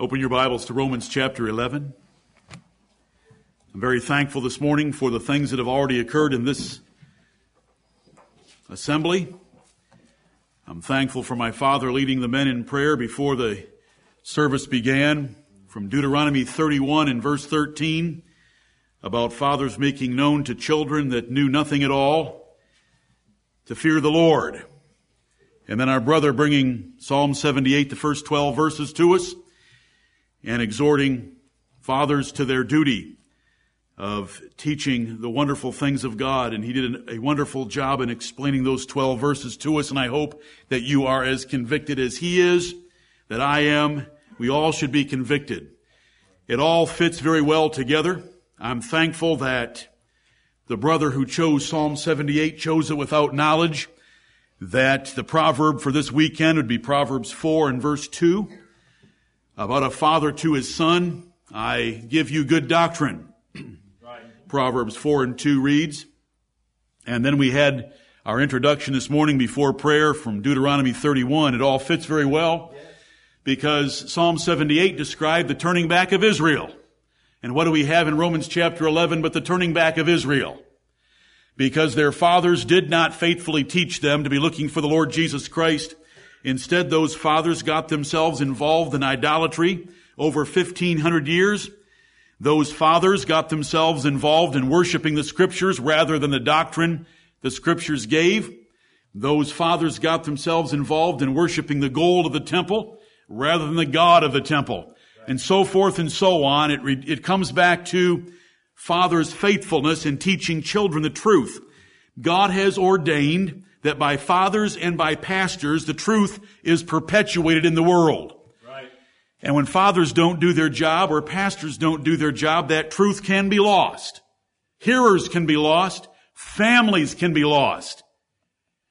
Open your Bibles to Romans chapter 11. I'm very thankful this morning for the things that have already occurred in this assembly. I'm thankful for my father leading the men in prayer before the service began from Deuteronomy 31 and verse 13 about fathers making known to children that knew nothing at all to fear the Lord. And then our brother bringing Psalm 78, the first 12 verses to us and exhorting fathers to their duty of teaching the wonderful things of God. And he did a wonderful job in explaining those 12 verses to us. And I hope that you are as convicted as he is, that I am. We all should be convicted. It all fits very well together. I'm thankful that the brother who chose Psalm 78 chose it without knowledge that the proverb for this weekend would be Proverbs 4 and verse 2 about a father to his son. I give you good doctrine. Proverbs 4 and 2 reads. And then we had our introduction this morning before prayer from Deuteronomy 31. It all fits very well because Psalm 78 described the turning back of Israel. And what do we have in Romans chapter 11 but the turning back of Israel? Because their fathers did not faithfully teach them to be looking for the Lord Jesus Christ Instead, those fathers got themselves involved in idolatry over 1500 years. Those fathers got themselves involved in worshiping the scriptures rather than the doctrine the scriptures gave. Those fathers got themselves involved in worshiping the gold of the temple rather than the God of the temple. And so forth and so on. It, re- it comes back to fathers' faithfulness in teaching children the truth. God has ordained that by fathers and by pastors, the truth is perpetuated in the world. Right. And when fathers don't do their job or pastors don't do their job, that truth can be lost. Hearers can be lost. Families can be lost.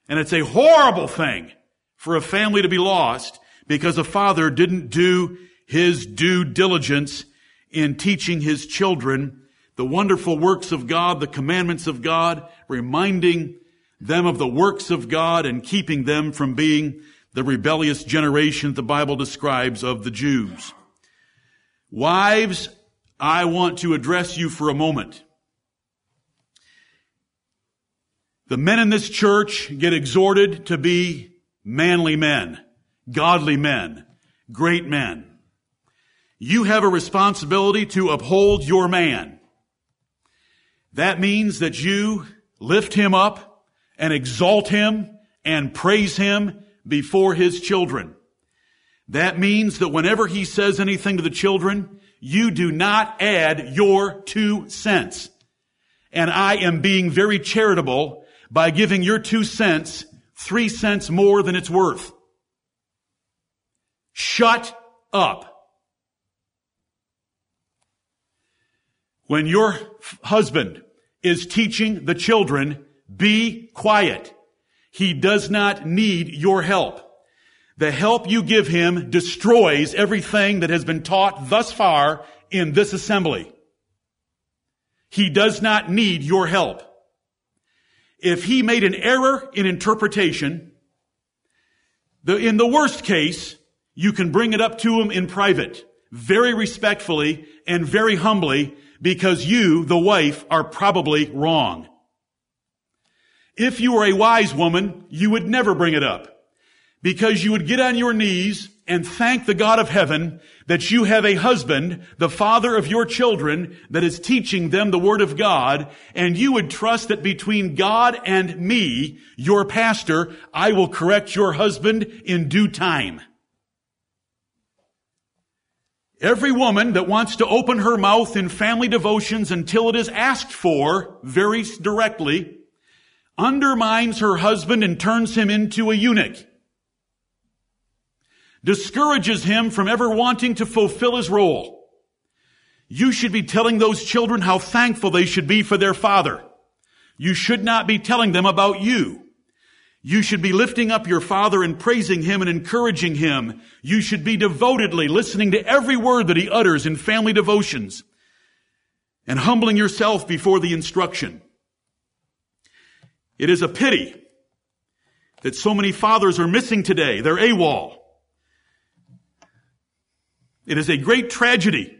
And it's a horrible thing for a family to be lost because a father didn't do his due diligence in teaching his children the wonderful works of God, the commandments of God, reminding them of the works of God and keeping them from being the rebellious generation the Bible describes of the Jews. Wives, I want to address you for a moment. The men in this church get exhorted to be manly men, godly men, great men. You have a responsibility to uphold your man. That means that you lift him up and exalt him and praise him before his children. That means that whenever he says anything to the children, you do not add your two cents. And I am being very charitable by giving your two cents three cents more than it's worth. Shut up. When your husband is teaching the children be quiet. He does not need your help. The help you give him destroys everything that has been taught thus far in this assembly. He does not need your help. If he made an error in interpretation, the, in the worst case, you can bring it up to him in private, very respectfully and very humbly, because you, the wife, are probably wrong. If you were a wise woman, you would never bring it up because you would get on your knees and thank the God of heaven that you have a husband, the father of your children, that is teaching them the word of God, and you would trust that between God and me, your pastor, I will correct your husband in due time. Every woman that wants to open her mouth in family devotions until it is asked for very directly undermines her husband and turns him into a eunuch, discourages him from ever wanting to fulfill his role. You should be telling those children how thankful they should be for their father. You should not be telling them about you. You should be lifting up your father and praising him and encouraging him. You should be devotedly listening to every word that he utters in family devotions and humbling yourself before the instruction. It is a pity that so many fathers are missing today. They're AWOL. It is a great tragedy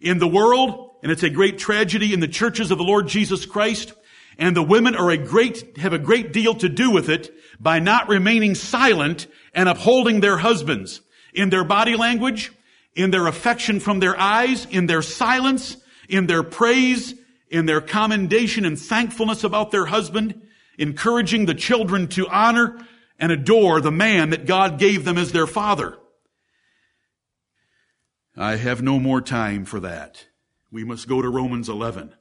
in the world, and it's a great tragedy in the churches of the Lord Jesus Christ, and the women are a great, have a great deal to do with it by not remaining silent and upholding their husbands in their body language, in their affection from their eyes, in their silence, in their praise, in their commendation and thankfulness about their husband, encouraging the children to honor and adore the man that God gave them as their father. I have no more time for that. We must go to Romans 11.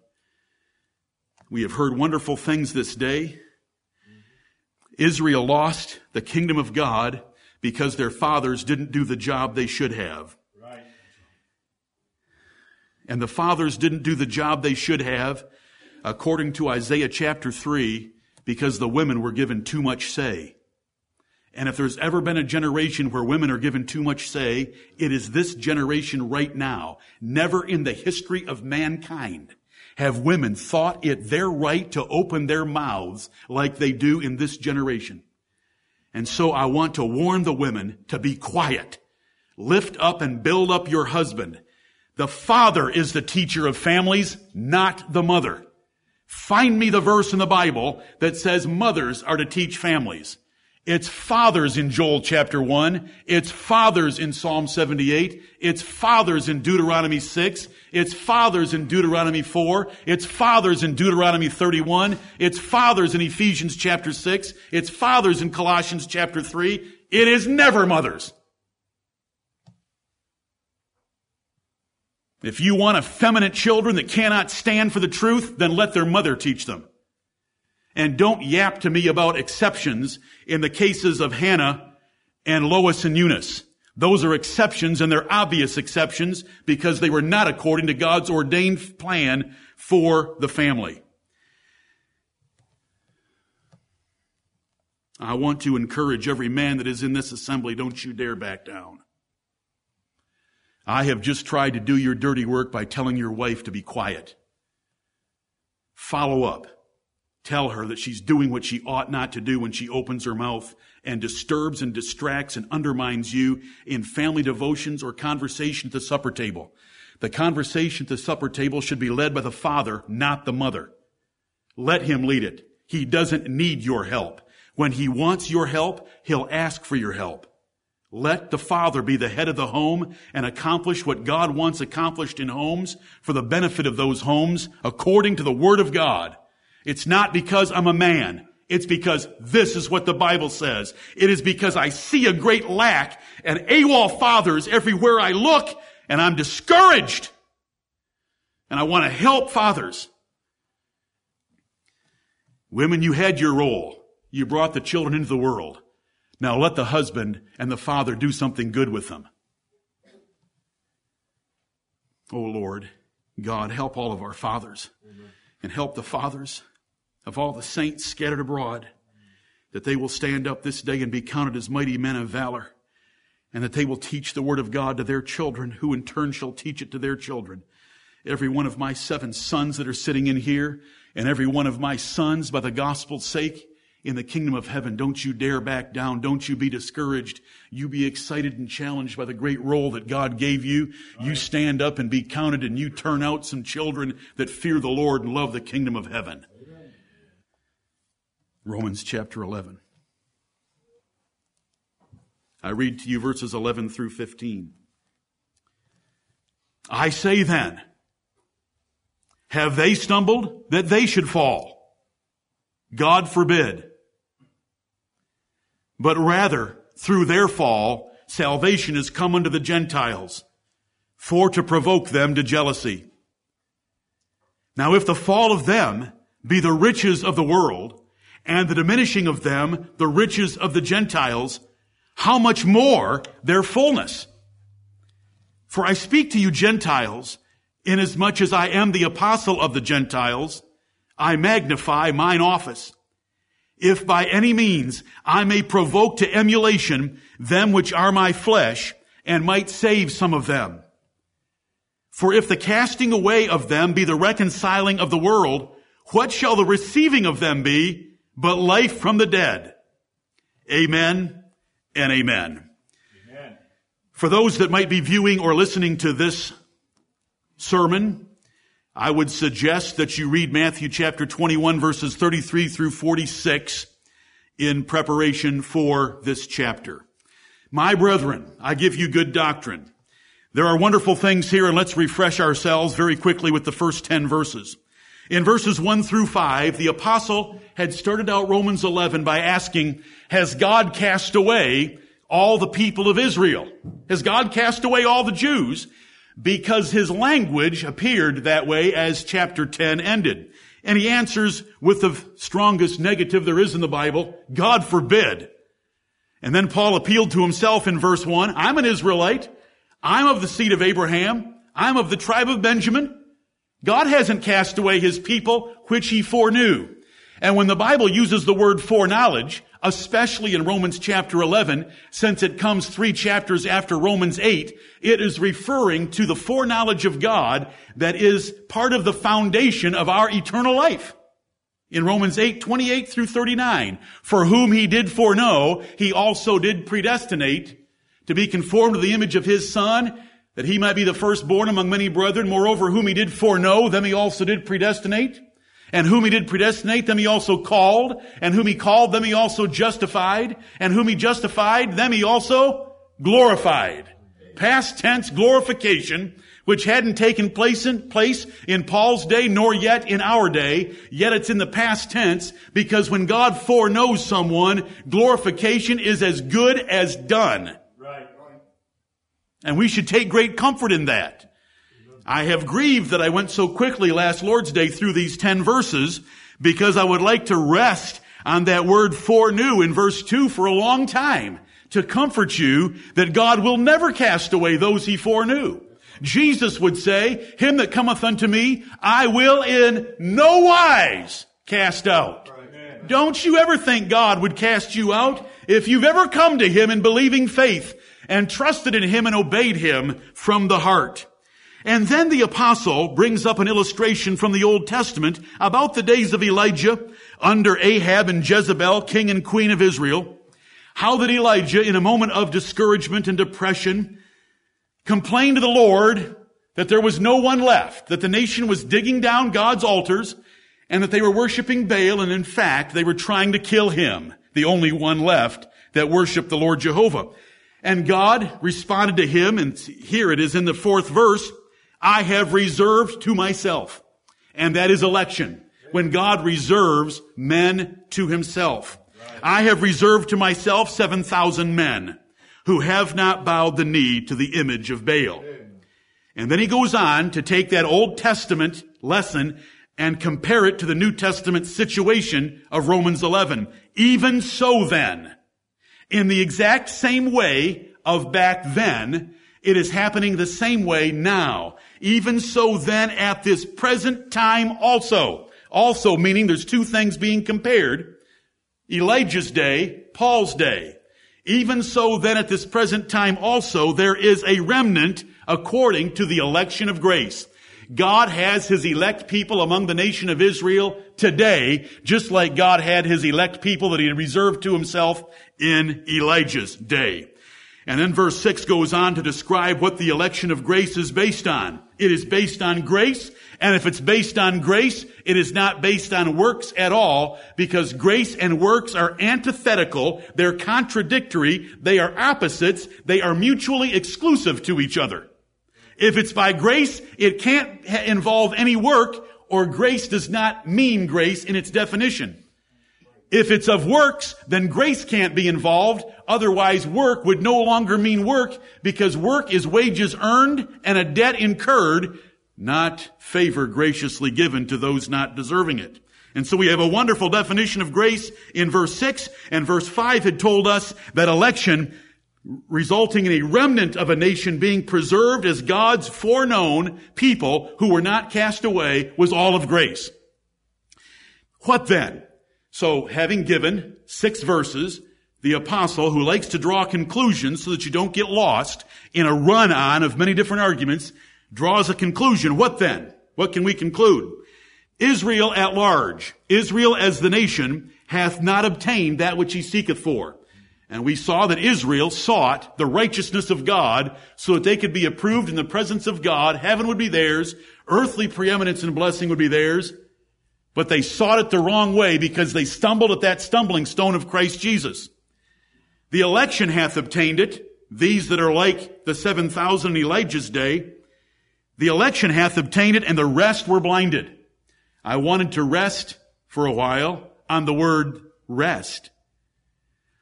We have heard wonderful things this day. Israel lost the kingdom of God because their fathers didn't do the job they should have. And the fathers didn't do the job they should have, according to Isaiah chapter 3, because the women were given too much say. And if there's ever been a generation where women are given too much say, it is this generation right now. Never in the history of mankind have women thought it their right to open their mouths like they do in this generation. And so I want to warn the women to be quiet. Lift up and build up your husband. The father is the teacher of families, not the mother. Find me the verse in the Bible that says mothers are to teach families. It's fathers in Joel chapter 1. It's fathers in Psalm 78. It's fathers in Deuteronomy 6. It's fathers in Deuteronomy 4. It's fathers in Deuteronomy 31. It's fathers in Ephesians chapter 6. It's fathers in Colossians chapter 3. It is never mothers. If you want effeminate children that cannot stand for the truth, then let their mother teach them. And don't yap to me about exceptions in the cases of Hannah and Lois and Eunice. Those are exceptions and they're obvious exceptions because they were not according to God's ordained plan for the family. I want to encourage every man that is in this assembly, don't you dare back down. I have just tried to do your dirty work by telling your wife to be quiet. Follow up. Tell her that she's doing what she ought not to do when she opens her mouth and disturbs and distracts and undermines you in family devotions or conversation at the supper table. The conversation at the supper table should be led by the father, not the mother. Let him lead it. He doesn't need your help. When he wants your help, he'll ask for your help. Let the father be the head of the home and accomplish what God wants accomplished in homes for the benefit of those homes according to the word of God. It's not because I'm a man. It's because this is what the Bible says. It is because I see a great lack and AWOL fathers everywhere I look and I'm discouraged. And I want to help fathers. Women, you had your role. You brought the children into the world. Now let the husband and the father do something good with them. Oh Lord, God, help all of our fathers Amen. and help the fathers of all the saints scattered abroad, that they will stand up this day and be counted as mighty men of valor, and that they will teach the word of God to their children, who in turn shall teach it to their children. Every one of my seven sons that are sitting in here, and every one of my sons, by the gospel's sake, in the kingdom of heaven. Don't you dare back down. Don't you be discouraged. You be excited and challenged by the great role that God gave you. You stand up and be counted and you turn out some children that fear the Lord and love the kingdom of heaven. Romans chapter 11. I read to you verses 11 through 15. I say then, have they stumbled that they should fall? God forbid. But rather, through their fall, salvation has come unto the Gentiles, for to provoke them to jealousy. Now if the fall of them be the riches of the world, and the diminishing of them, the riches of the Gentiles, how much more their fullness? For I speak to you Gentiles, inasmuch as I am the apostle of the Gentiles, I magnify mine office. If by any means I may provoke to emulation them which are my flesh, and might save some of them. For if the casting away of them be the reconciling of the world, what shall the receiving of them be but life from the dead. Amen and amen. amen. For those that might be viewing or listening to this sermon, I would suggest that you read Matthew chapter 21 verses 33 through 46 in preparation for this chapter. My brethren, I give you good doctrine. There are wonderful things here and let's refresh ourselves very quickly with the first 10 verses. In verses 1 through 5, the apostle had started out Romans 11 by asking, has God cast away all the people of Israel? Has God cast away all the Jews? Because his language appeared that way as chapter 10 ended. And he answers with the strongest negative there is in the Bible, God forbid. And then Paul appealed to himself in verse 1, I'm an Israelite. I'm of the seed of Abraham. I'm of the tribe of Benjamin. God hasn't cast away his people, which he foreknew. And when the Bible uses the word foreknowledge, especially in Romans chapter 11, since it comes three chapters after Romans 8, it is referring to the foreknowledge of God that is part of the foundation of our eternal life. In Romans 8, 28 through 39, for whom he did foreknow, he also did predestinate to be conformed to the image of his son, that he might be the firstborn among many brethren. Moreover, whom he did foreknow, them he also did predestinate. And whom he did predestinate, them he also called. And whom he called, them he also justified. And whom he justified, them he also glorified. Past tense glorification, which hadn't taken place in, place in Paul's day, nor yet in our day, yet it's in the past tense, because when God foreknows someone, glorification is as good as done. Right. And we should take great comfort in that. I have grieved that I went so quickly last Lord's Day through these 10 verses because I would like to rest on that word foreknew in verse 2 for a long time to comfort you that God will never cast away those he foreknew. Jesus would say, him that cometh unto me, I will in no wise cast out. Don't you ever think God would cast you out? If you've ever come to him in believing faith, and trusted in him and obeyed him from the heart. And then the apostle brings up an illustration from the Old Testament about the days of Elijah under Ahab and Jezebel, king and queen of Israel. How that Elijah, in a moment of discouragement and depression, complained to the Lord that there was no one left, that the nation was digging down God's altars, and that they were worshiping Baal, and in fact, they were trying to kill him, the only one left that worshiped the Lord Jehovah. And God responded to him, and here it is in the fourth verse, I have reserved to myself. And that is election. When God reserves men to himself. I have reserved to myself 7,000 men who have not bowed the knee to the image of Baal. And then he goes on to take that Old Testament lesson and compare it to the New Testament situation of Romans 11. Even so then, in the exact same way of back then, it is happening the same way now. Even so then at this present time also. Also meaning there's two things being compared. Elijah's day, Paul's day. Even so then at this present time also there is a remnant according to the election of grace. God has his elect people among the nation of Israel today, just like God had his elect people that he reserved to himself in Elijah's day. And then verse 6 goes on to describe what the election of grace is based on. It is based on grace, and if it's based on grace, it is not based on works at all, because grace and works are antithetical, they're contradictory, they are opposites, they are mutually exclusive to each other. If it's by grace, it can't involve any work, or grace does not mean grace in its definition. If it's of works, then grace can't be involved. Otherwise, work would no longer mean work because work is wages earned and a debt incurred, not favor graciously given to those not deserving it. And so we have a wonderful definition of grace in verse 6 and verse 5 had told us that election resulting in a remnant of a nation being preserved as God's foreknown people who were not cast away was all of grace. What then? So having given six verses, the apostle who likes to draw conclusions so that you don't get lost in a run on of many different arguments draws a conclusion. What then? What can we conclude? Israel at large, Israel as the nation hath not obtained that which he seeketh for. And we saw that Israel sought the righteousness of God so that they could be approved in the presence of God. Heaven would be theirs. Earthly preeminence and blessing would be theirs. But they sought it the wrong way because they stumbled at that stumbling stone of Christ Jesus. The election hath obtained it. These that are like the 7,000 in Elijah's day. The election hath obtained it and the rest were blinded. I wanted to rest for a while on the word rest.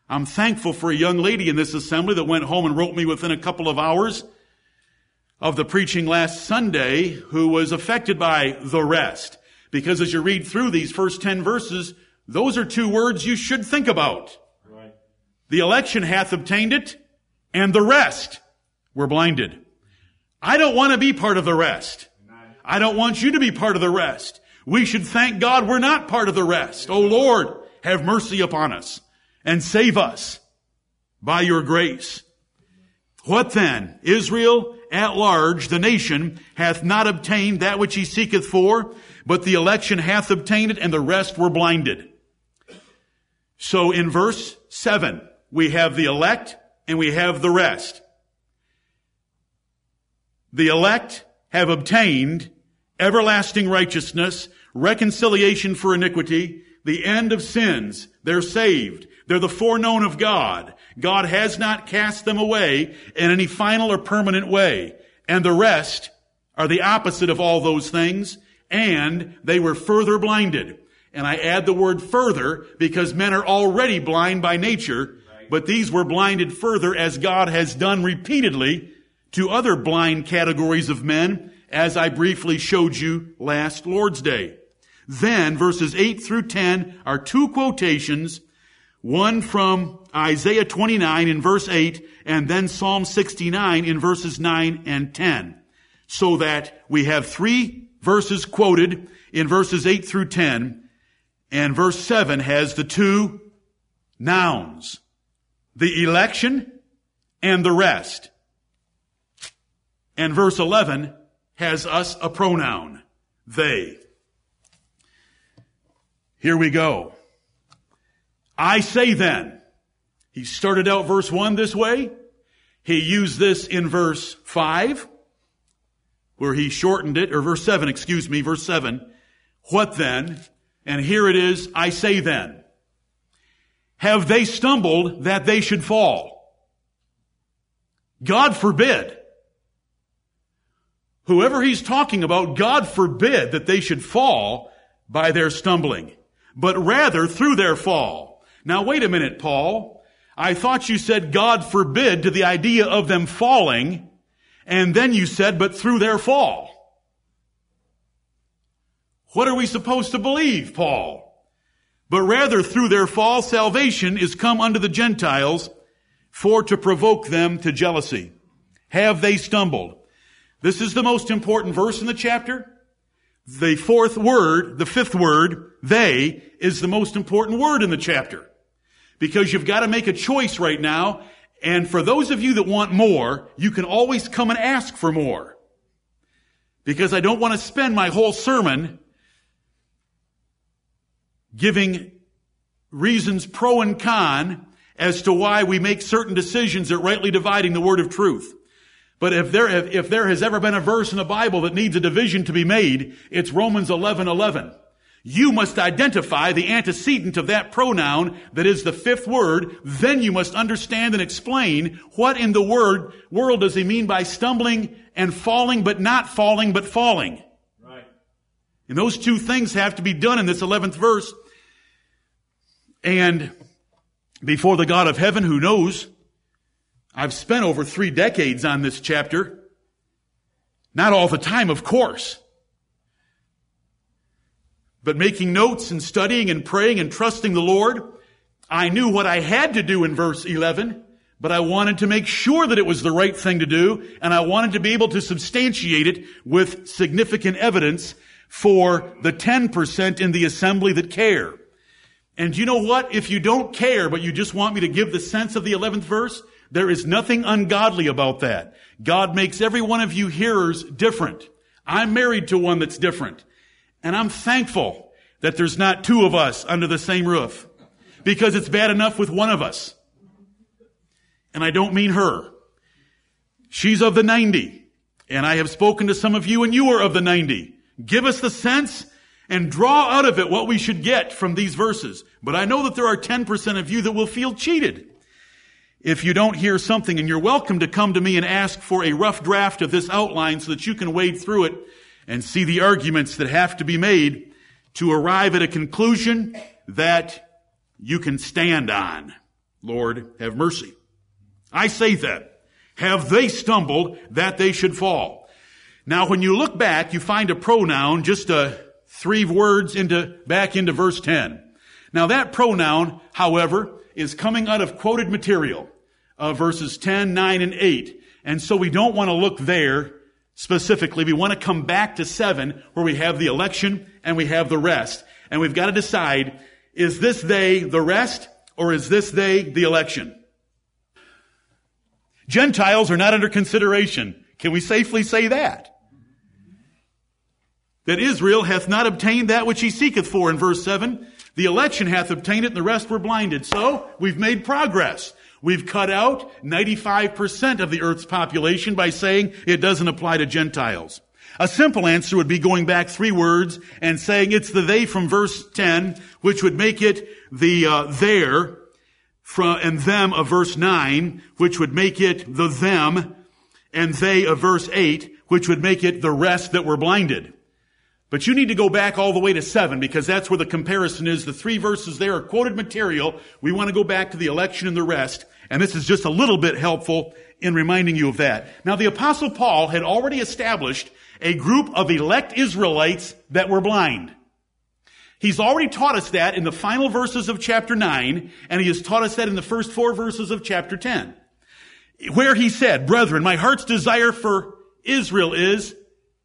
I'm thankful for a young lady in this assembly that went home and wrote me within a couple of hours of the preaching last Sunday who was affected by the rest. Because as you read through these first 10 verses, those are two words you should think about. Right. The election hath obtained it, and the rest were blinded. I don't want to be part of the rest. I don't want you to be part of the rest. We should thank God we're not part of the rest. Oh Lord, have mercy upon us and save us by your grace. What then? Israel at large, the nation, hath not obtained that which he seeketh for, but the election hath obtained it, and the rest were blinded. So in verse 7, we have the elect and we have the rest. The elect have obtained everlasting righteousness, reconciliation for iniquity, the end of sins. They're saved. They're the foreknown of God. God has not cast them away in any final or permanent way. And the rest are the opposite of all those things. And they were further blinded. And I add the word further because men are already blind by nature, but these were blinded further as God has done repeatedly to other blind categories of men, as I briefly showed you last Lord's Day. Then verses 8 through 10 are two quotations one from Isaiah 29 in verse 8 and then Psalm 69 in verses 9 and 10. So that we have three verses quoted in verses 8 through 10 and verse 7 has the two nouns. The election and the rest. And verse 11 has us a pronoun. They. Here we go. I say then, he started out verse 1 this way. He used this in verse 5, where he shortened it, or verse 7, excuse me, verse 7. What then? And here it is, I say then. Have they stumbled that they should fall? God forbid. Whoever he's talking about, God forbid that they should fall by their stumbling, but rather through their fall now wait a minute, Paul. I thought you said God forbid to the idea of them falling, and then you said, but through their fall. What are we supposed to believe, Paul? But rather through their fall, salvation is come unto the Gentiles for to provoke them to jealousy. Have they stumbled? This is the most important verse in the chapter. The fourth word, the fifth word, they, is the most important word in the chapter because you've got to make a choice right now. And for those of you that want more, you can always come and ask for more. Because I don't want to spend my whole sermon giving reasons pro and con as to why we make certain decisions at rightly dividing the word of truth. But if there, if there has ever been a verse in the Bible that needs a division to be made, it's Romans 11, 11. You must identify the antecedent of that pronoun that is the fifth word. Then you must understand and explain what in the word, world does he mean by stumbling and falling, but not falling, but falling. Right. And those two things have to be done in this 11th verse. And before the God of heaven who knows, I've spent over three decades on this chapter. Not all the time, of course. But making notes and studying and praying and trusting the Lord, I knew what I had to do in verse 11, but I wanted to make sure that it was the right thing to do, and I wanted to be able to substantiate it with significant evidence for the 10% in the assembly that care. And you know what? If you don't care, but you just want me to give the sense of the 11th verse, there is nothing ungodly about that. God makes every one of you hearers different. I'm married to one that's different. And I'm thankful that there's not two of us under the same roof because it's bad enough with one of us. and I don't mean her. She's of the 90, and I have spoken to some of you and you are of the 90. Give us the sense and draw out of it what we should get from these verses. But I know that there are 10% of you that will feel cheated if you don't hear something and you're welcome to come to me and ask for a rough draft of this outline so that you can wade through it and see the arguments that have to be made to arrive at a conclusion that you can stand on. Lord, have mercy. I say that. Have they stumbled that they should fall? Now, when you look back, you find a pronoun, just a three words into, back into verse 10. Now that pronoun, however, is coming out of quoted material, uh, verses 10, 9, and 8. And so we don't want to look there specifically. We want to come back to 7 where we have the election and we have the rest. And we've got to decide, is this they the rest or is this they the election? Gentiles are not under consideration. Can we safely say that? That Israel hath not obtained that which he seeketh for in verse 7. The election hath obtained it and the rest were blinded. So, we've made progress. We've cut out 95% of the earth's population by saying it doesn't apply to Gentiles. A simple answer would be going back three words and saying it's the they from verse 10, which would make it the uh, there from, and them of verse 9, which would make it the them and they of verse 8, which would make it the rest that were blinded. But you need to go back all the way to 7 because that's where the comparison is. The three verses there are quoted material. We want to go back to the election and the rest. And this is just a little bit helpful in reminding you of that. Now the apostle Paul had already established a group of elect Israelites that were blind. He's already taught us that in the final verses of chapter 9, and he has taught us that in the first four verses of chapter 10. Where he said, Brethren, my heart's desire for Israel is,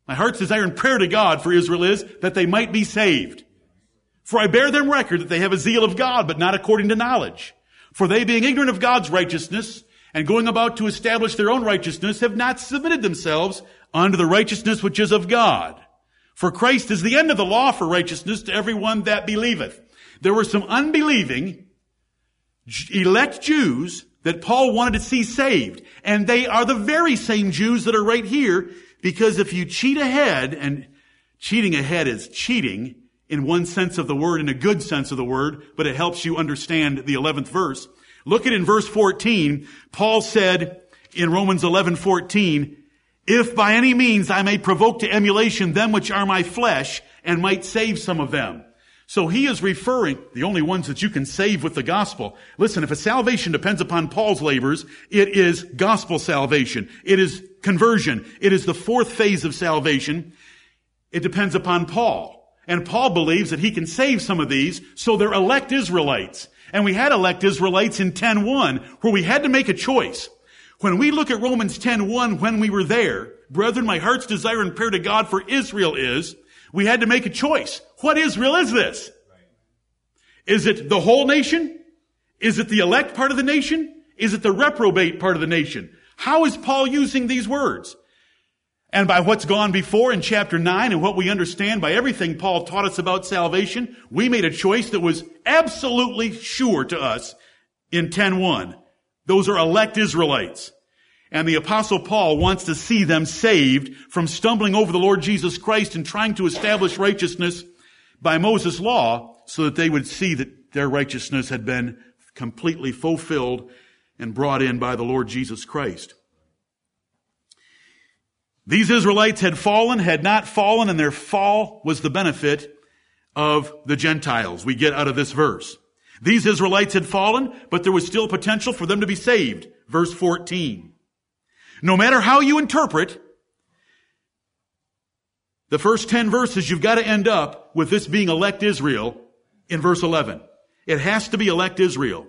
my heart's desire and prayer to God for Israel is that they might be saved. For I bear them record that they have a zeal of God, but not according to knowledge. For they being ignorant of God's righteousness, and going about to establish their own righteousness, have not submitted themselves unto the righteousness which is of God. For Christ is the end of the law for righteousness to everyone that believeth. There were some unbelieving elect Jews that Paul wanted to see saved. And they are the very same Jews that are right here because if you cheat ahead, and cheating ahead is cheating in one sense of the word, in a good sense of the word, but it helps you understand the 11th verse. Look at in verse 14, Paul said in Romans 11, 14, if by any means I may provoke to emulation them which are my flesh and might save some of them. So he is referring, the only ones that you can save with the gospel. Listen, if a salvation depends upon Paul's labors, it is gospel salvation. It is conversion. It is the fourth phase of salvation. It depends upon Paul. And Paul believes that he can save some of these, so they're elect Israelites. And we had elect Israelites in 10.1, where we had to make a choice. When we look at Romans 10:1 when we were there, brethren, my heart's desire and prayer to God for Israel is, we had to make a choice. What Israel is this? Is it the whole nation? Is it the elect part of the nation? Is it the reprobate part of the nation? How is Paul using these words? And by what's gone before in chapter 9 and what we understand by everything Paul taught us about salvation, we made a choice that was absolutely sure to us in 10.1. Those are elect Israelites. And the apostle Paul wants to see them saved from stumbling over the Lord Jesus Christ and trying to establish righteousness by Moses' law so that they would see that their righteousness had been completely fulfilled and brought in by the Lord Jesus Christ. These Israelites had fallen, had not fallen, and their fall was the benefit of the Gentiles we get out of this verse. These Israelites had fallen, but there was still potential for them to be saved. Verse 14. No matter how you interpret the first 10 verses, you've got to end up with this being elect Israel in verse 11. It has to be elect Israel.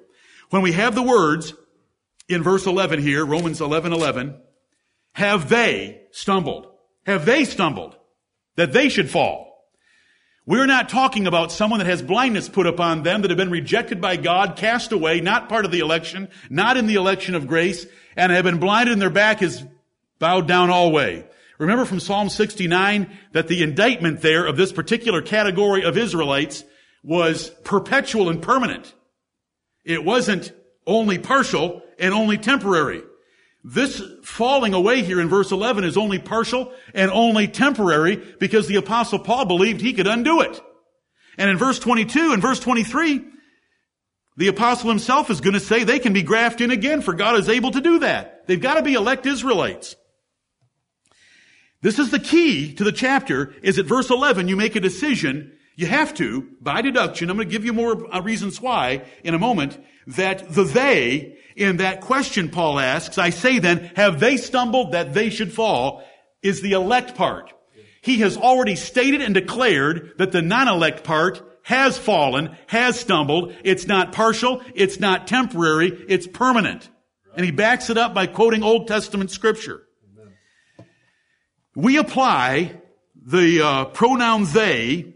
When we have the words in verse 11 here, Romans 11, 11, have they stumbled? Have they stumbled? That they should fall. We're not talking about someone that has blindness put upon them that have been rejected by God, cast away, not part of the election, not in the election of grace, and have been blinded and their back is bowed down always. Remember from Psalm 69 that the indictment there of this particular category of Israelites was perpetual and permanent. It wasn't only partial and only temporary. This falling away here in verse 11 is only partial and only temporary because the apostle Paul believed he could undo it. And in verse 22 and verse 23, the apostle himself is going to say they can be grafted in again for God is able to do that. They've got to be elect Israelites. This is the key to the chapter is at verse 11 you make a decision you have to, by deduction, I'm going to give you more uh, reasons why in a moment, that the they in that question Paul asks, I say then, have they stumbled that they should fall, is the elect part. He has already stated and declared that the non-elect part has fallen, has stumbled. It's not partial, it's not temporary, it's permanent. And he backs it up by quoting Old Testament scripture. We apply the uh, pronoun they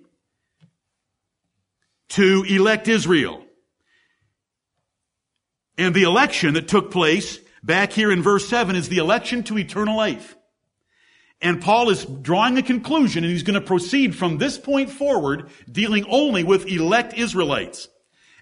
to elect Israel. And the election that took place back here in verse 7 is the election to eternal life. And Paul is drawing a conclusion and he's going to proceed from this point forward dealing only with elect Israelites.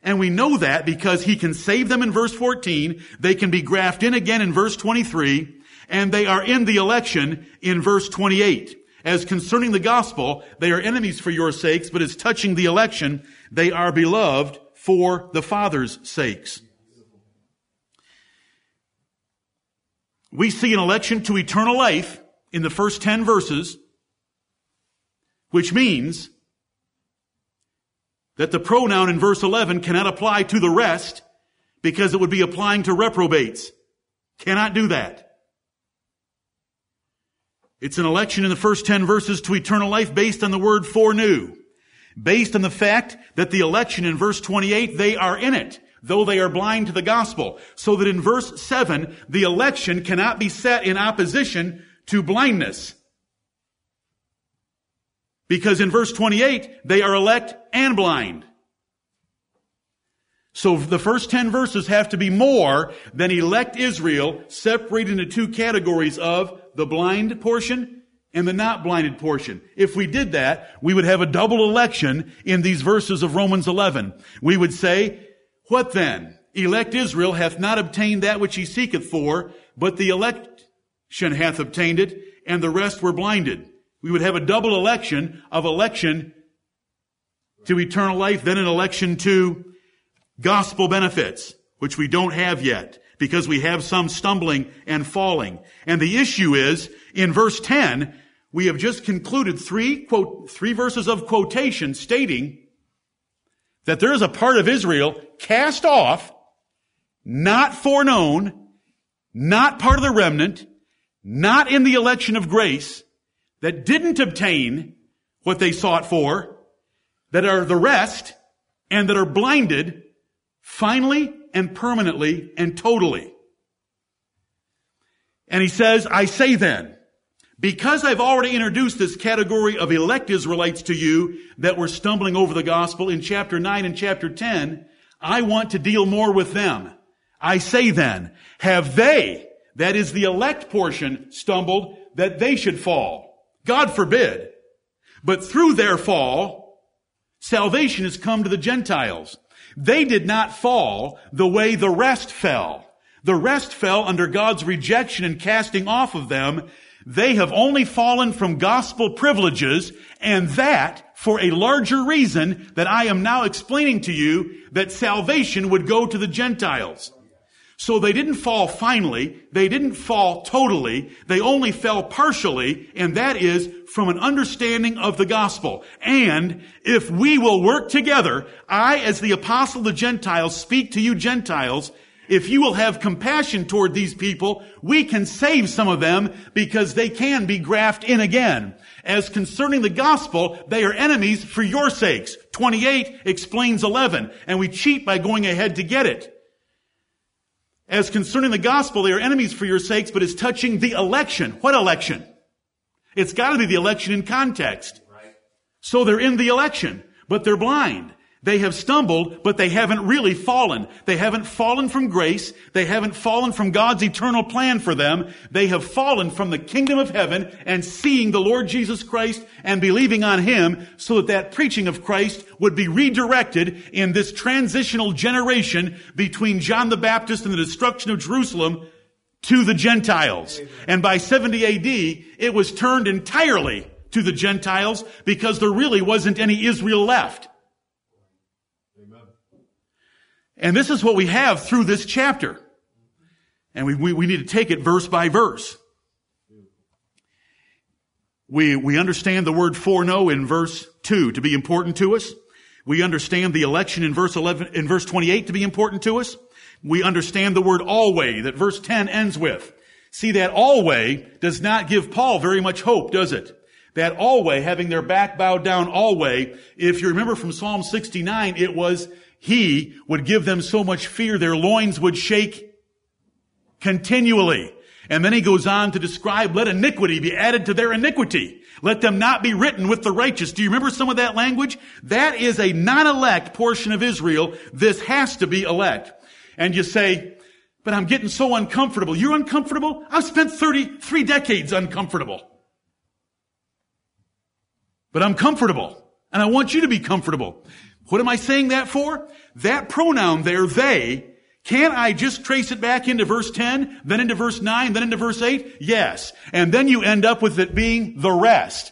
And we know that because he can save them in verse 14, they can be grafted in again in verse 23, and they are in the election in verse 28. As concerning the gospel, they are enemies for your sakes, but as touching the election, they are beloved for the Father's sakes. We see an election to eternal life in the first 10 verses, which means that the pronoun in verse 11 cannot apply to the rest because it would be applying to reprobates. Cannot do that. It's an election in the first 10 verses to eternal life based on the word foreknew. Based on the fact that the election in verse 28, they are in it, though they are blind to the gospel. So that in verse 7, the election cannot be set in opposition to blindness. Because in verse 28, they are elect and blind. So the first 10 verses have to be more than elect Israel separated into two categories of the blind portion and the not blinded portion. If we did that, we would have a double election in these verses of Romans 11. We would say, what then? Elect Israel hath not obtained that which he seeketh for, but the election hath obtained it, and the rest were blinded. We would have a double election of election to eternal life, then an election to gospel benefits, which we don't have yet because we have some stumbling and falling. And the issue is, in verse 10, we have just concluded three quote, three verses of quotation stating that there is a part of Israel cast off, not foreknown, not part of the remnant, not in the election of grace, that didn't obtain what they sought for, that are the rest, and that are blinded, finally and permanently and totally. And he says, I say then, because I've already introduced this category of elect Israelites to you that were stumbling over the gospel in chapter 9 and chapter 10, I want to deal more with them. I say then, have they, that is the elect portion, stumbled that they should fall? God forbid. But through their fall, salvation has come to the Gentiles. They did not fall the way the rest fell. The rest fell under God's rejection and casting off of them. They have only fallen from gospel privileges and that for a larger reason that I am now explaining to you that salvation would go to the Gentiles. So they didn't fall finally. They didn't fall totally. They only fell partially, and that is from an understanding of the gospel. And if we will work together, I, as the apostle of the Gentiles, speak to you Gentiles, if you will have compassion toward these people, we can save some of them because they can be grafted in again. As concerning the gospel, they are enemies for your sakes. 28 explains 11, and we cheat by going ahead to get it. As concerning the gospel, they are enemies for your sakes, but it's touching the election. What election? It's gotta be the election in context. So they're in the election, but they're blind. They have stumbled, but they haven't really fallen. They haven't fallen from grace. They haven't fallen from God's eternal plan for them. They have fallen from the kingdom of heaven and seeing the Lord Jesus Christ and believing on Him so that that preaching of Christ would be redirected in this transitional generation between John the Baptist and the destruction of Jerusalem to the Gentiles. And by 70 AD, it was turned entirely to the Gentiles because there really wasn't any Israel left. And this is what we have through this chapter. And we, we, we need to take it verse by verse. We, we understand the word foreknow in verse 2 to be important to us. We understand the election in verse 11, in verse 28 to be important to us. We understand the word always that verse 10 ends with. See, that always does not give Paul very much hope, does it? That always, having their back bowed down always, if you remember from Psalm 69, it was he would give them so much fear their loins would shake continually. And then he goes on to describe, let iniquity be added to their iniquity. Let them not be written with the righteous. Do you remember some of that language? That is a non-elect portion of Israel. This has to be elect. And you say, but I'm getting so uncomfortable. You're uncomfortable? I've spent 33 decades uncomfortable. But I'm comfortable. And I want you to be comfortable. What am I saying that for? That pronoun there, they, can't I just trace it back into verse 10, then into verse 9, then into verse 8? Yes. And then you end up with it being the rest.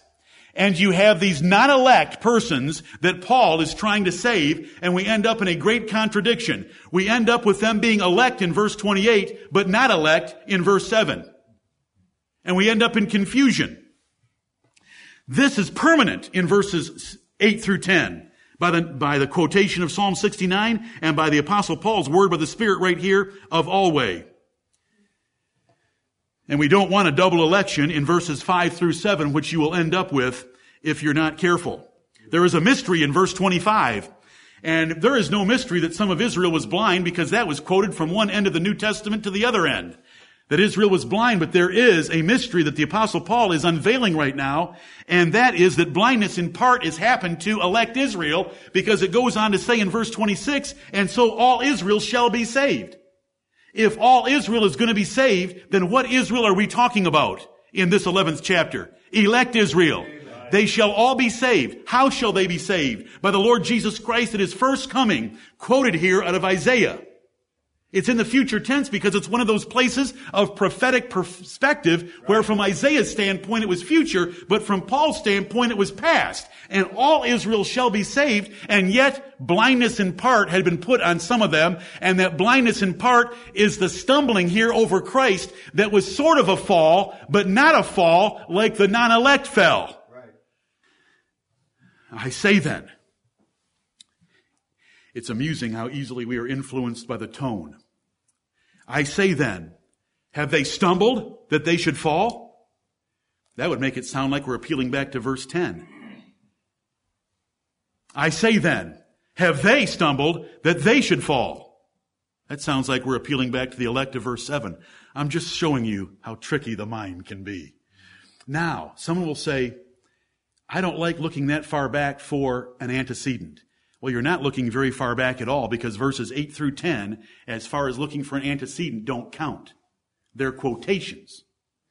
And you have these non-elect persons that Paul is trying to save, and we end up in a great contradiction. We end up with them being elect in verse 28, but not elect in verse 7. And we end up in confusion. This is permanent in verses 8 through 10 by the, by the quotation of Psalm 69 and by the apostle Paul's word by the Spirit right here of always. And we don't want a double election in verses 5 through 7, which you will end up with if you're not careful. There is a mystery in verse 25. And there is no mystery that some of Israel was blind because that was quoted from one end of the New Testament to the other end that Israel was blind, but there is a mystery that the apostle Paul is unveiling right now, and that is that blindness in part has happened to elect Israel, because it goes on to say in verse 26, and so all Israel shall be saved. If all Israel is going to be saved, then what Israel are we talking about in this 11th chapter? Elect Israel. They shall all be saved. How shall they be saved? By the Lord Jesus Christ at his first coming, quoted here out of Isaiah. It's in the future tense because it's one of those places of prophetic perspective where from Isaiah's standpoint it was future, but from Paul's standpoint it was past. And all Israel shall be saved, and yet blindness in part had been put on some of them, and that blindness in part is the stumbling here over Christ that was sort of a fall, but not a fall like the non-elect fell. Right. I say then, it's amusing how easily we are influenced by the tone. I say then, have they stumbled that they should fall? That would make it sound like we're appealing back to verse 10. I say then, have they stumbled that they should fall? That sounds like we're appealing back to the elect of verse 7. I'm just showing you how tricky the mind can be. Now, someone will say, I don't like looking that far back for an antecedent. Well, you're not looking very far back at all because verses 8 through 10, as far as looking for an antecedent, don't count. They're quotations.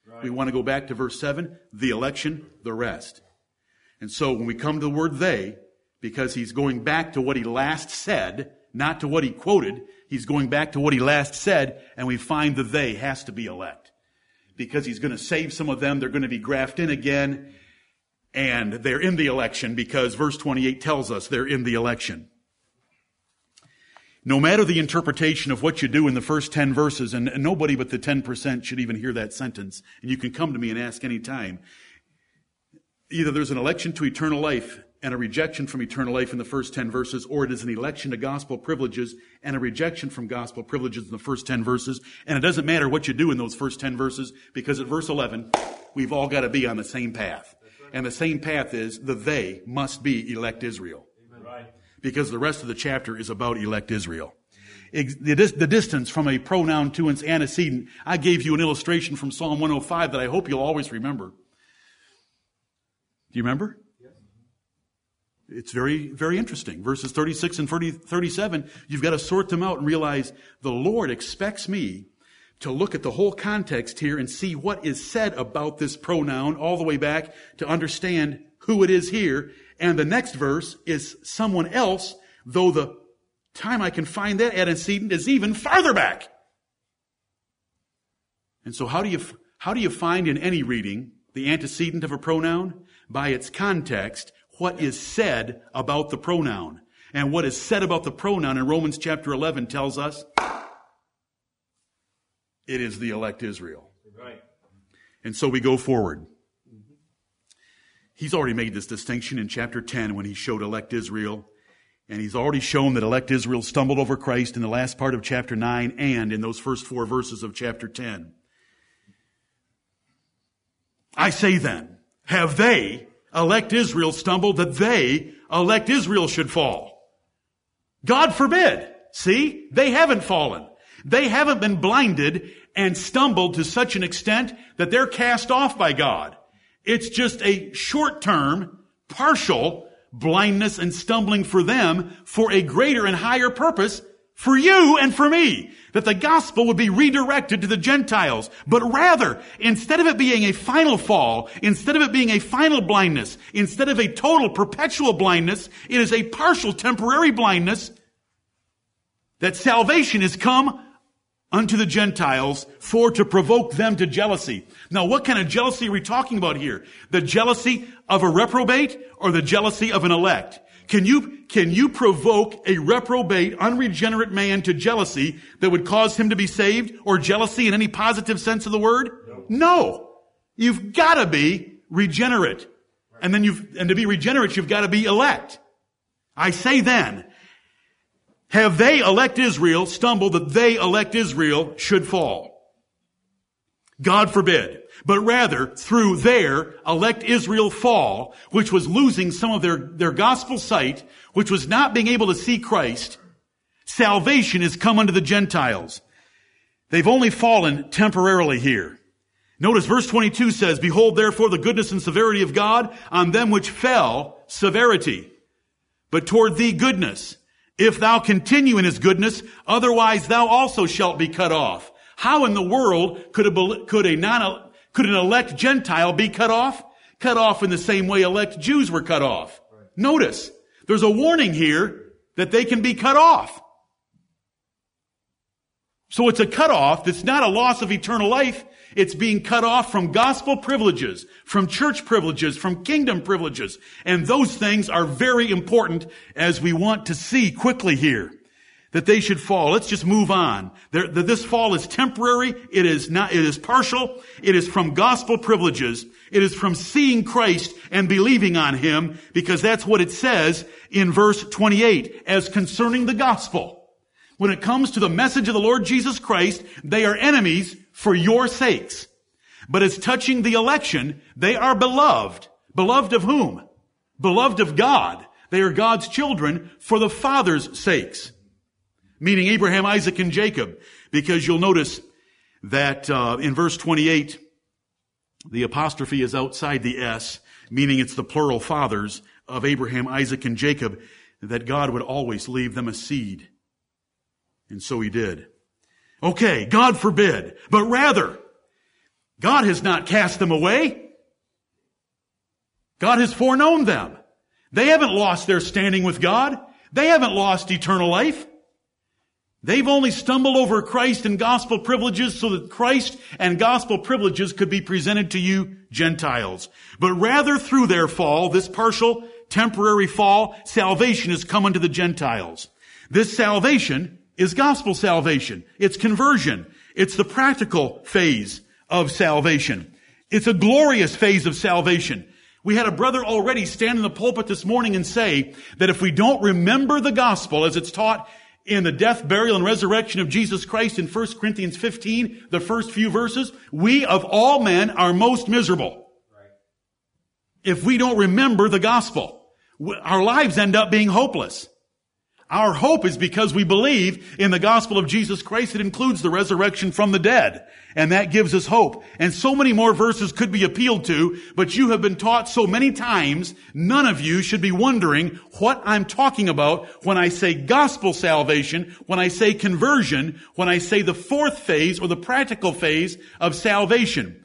Right. We want to go back to verse 7, the election, the rest. And so when we come to the word they, because he's going back to what he last said, not to what he quoted, he's going back to what he last said, and we find the they has to be elect. Because he's going to save some of them, they're going to be grafted in again, and they're in the election because verse 28 tells us they're in the election. No matter the interpretation of what you do in the first 10 verses, and nobody but the 10% should even hear that sentence, and you can come to me and ask any time. Either there's an election to eternal life and a rejection from eternal life in the first 10 verses, or it is an election to gospel privileges and a rejection from gospel privileges in the first 10 verses. And it doesn't matter what you do in those first 10 verses, because at verse 11, we've all got to be on the same path. And the same path is the they must be elect Israel. Because the rest of the chapter is about elect Israel. The distance from a pronoun to its antecedent, I gave you an illustration from Psalm 105 that I hope you'll always remember. Do you remember? It's very, very interesting. Verses 36 and 30, 37, you've got to sort them out and realize the Lord expects me to look at the whole context here and see what is said about this pronoun all the way back to understand who it is here. And the next verse is someone else, though the time I can find that antecedent is even farther back. And so how do you, how do you find in any reading the antecedent of a pronoun? By its context, what is said about the pronoun. And what is said about the pronoun in Romans chapter 11 tells us it is the elect Israel. Right. And so we go forward. He's already made this distinction in chapter 10 when he showed elect Israel. And he's already shown that elect Israel stumbled over Christ in the last part of chapter 9 and in those first four verses of chapter 10. I say then, have they, elect Israel, stumbled that they, elect Israel, should fall? God forbid. See? They haven't fallen. They haven't been blinded and stumbled to such an extent that they're cast off by God. It's just a short term, partial blindness and stumbling for them for a greater and higher purpose for you and for me. That the gospel would be redirected to the Gentiles. But rather, instead of it being a final fall, instead of it being a final blindness, instead of a total perpetual blindness, it is a partial temporary blindness that salvation has come unto the Gentiles for to provoke them to jealousy. Now, what kind of jealousy are we talking about here? The jealousy of a reprobate or the jealousy of an elect? Can you, can you provoke a reprobate, unregenerate man to jealousy that would cause him to be saved or jealousy in any positive sense of the word? No. no. You've gotta be regenerate. And then you've, and to be regenerate, you've gotta be elect. I say then, have they elect Israel stumble that they elect Israel should fall? God forbid. But rather, through their elect Israel fall, which was losing some of their, their gospel sight, which was not being able to see Christ, salvation has come unto the Gentiles. They've only fallen temporarily here. Notice verse 22 says, Behold therefore the goodness and severity of God on them which fell, severity. But toward thee goodness, if thou continue in his goodness, otherwise thou also shalt be cut off. How in the world could a, could a non, could an elect Gentile be cut off? Cut off in the same way elect Jews were cut off. Notice, there's a warning here that they can be cut off. So it's a cut off that's not a loss of eternal life. It's being cut off from gospel privileges, from church privileges, from kingdom privileges. And those things are very important as we want to see quickly here that they should fall. Let's just move on. this fall is temporary. It is not, it is partial. It is from gospel privileges. It is from seeing Christ and believing on Him because that's what it says in verse 28 as concerning the gospel. When it comes to the message of the Lord Jesus Christ, they are enemies for your sakes. But as touching the election, they are beloved. Beloved of whom? Beloved of God. They are God's children for the Father's sakes. Meaning Abraham, Isaac, and Jacob. Because you'll notice that uh, in verse 28, the apostrophe is outside the S, meaning it's the plural fathers of Abraham, Isaac, and Jacob, that God would always leave them a seed. And so he did. Okay, God forbid. But rather, God has not cast them away. God has foreknown them. They haven't lost their standing with God. They haven't lost eternal life. They've only stumbled over Christ and gospel privileges so that Christ and gospel privileges could be presented to you Gentiles. But rather through their fall, this partial, temporary fall, salvation has come unto the Gentiles. This salvation is gospel salvation. It's conversion. It's the practical phase of salvation. It's a glorious phase of salvation. We had a brother already stand in the pulpit this morning and say that if we don't remember the gospel as it's taught in the death, burial, and resurrection of Jesus Christ in 1 Corinthians 15, the first few verses, we of all men are most miserable. If we don't remember the gospel, our lives end up being hopeless. Our hope is because we believe in the gospel of Jesus Christ. It includes the resurrection from the dead. And that gives us hope. And so many more verses could be appealed to, but you have been taught so many times, none of you should be wondering what I'm talking about when I say gospel salvation, when I say conversion, when I say the fourth phase or the practical phase of salvation.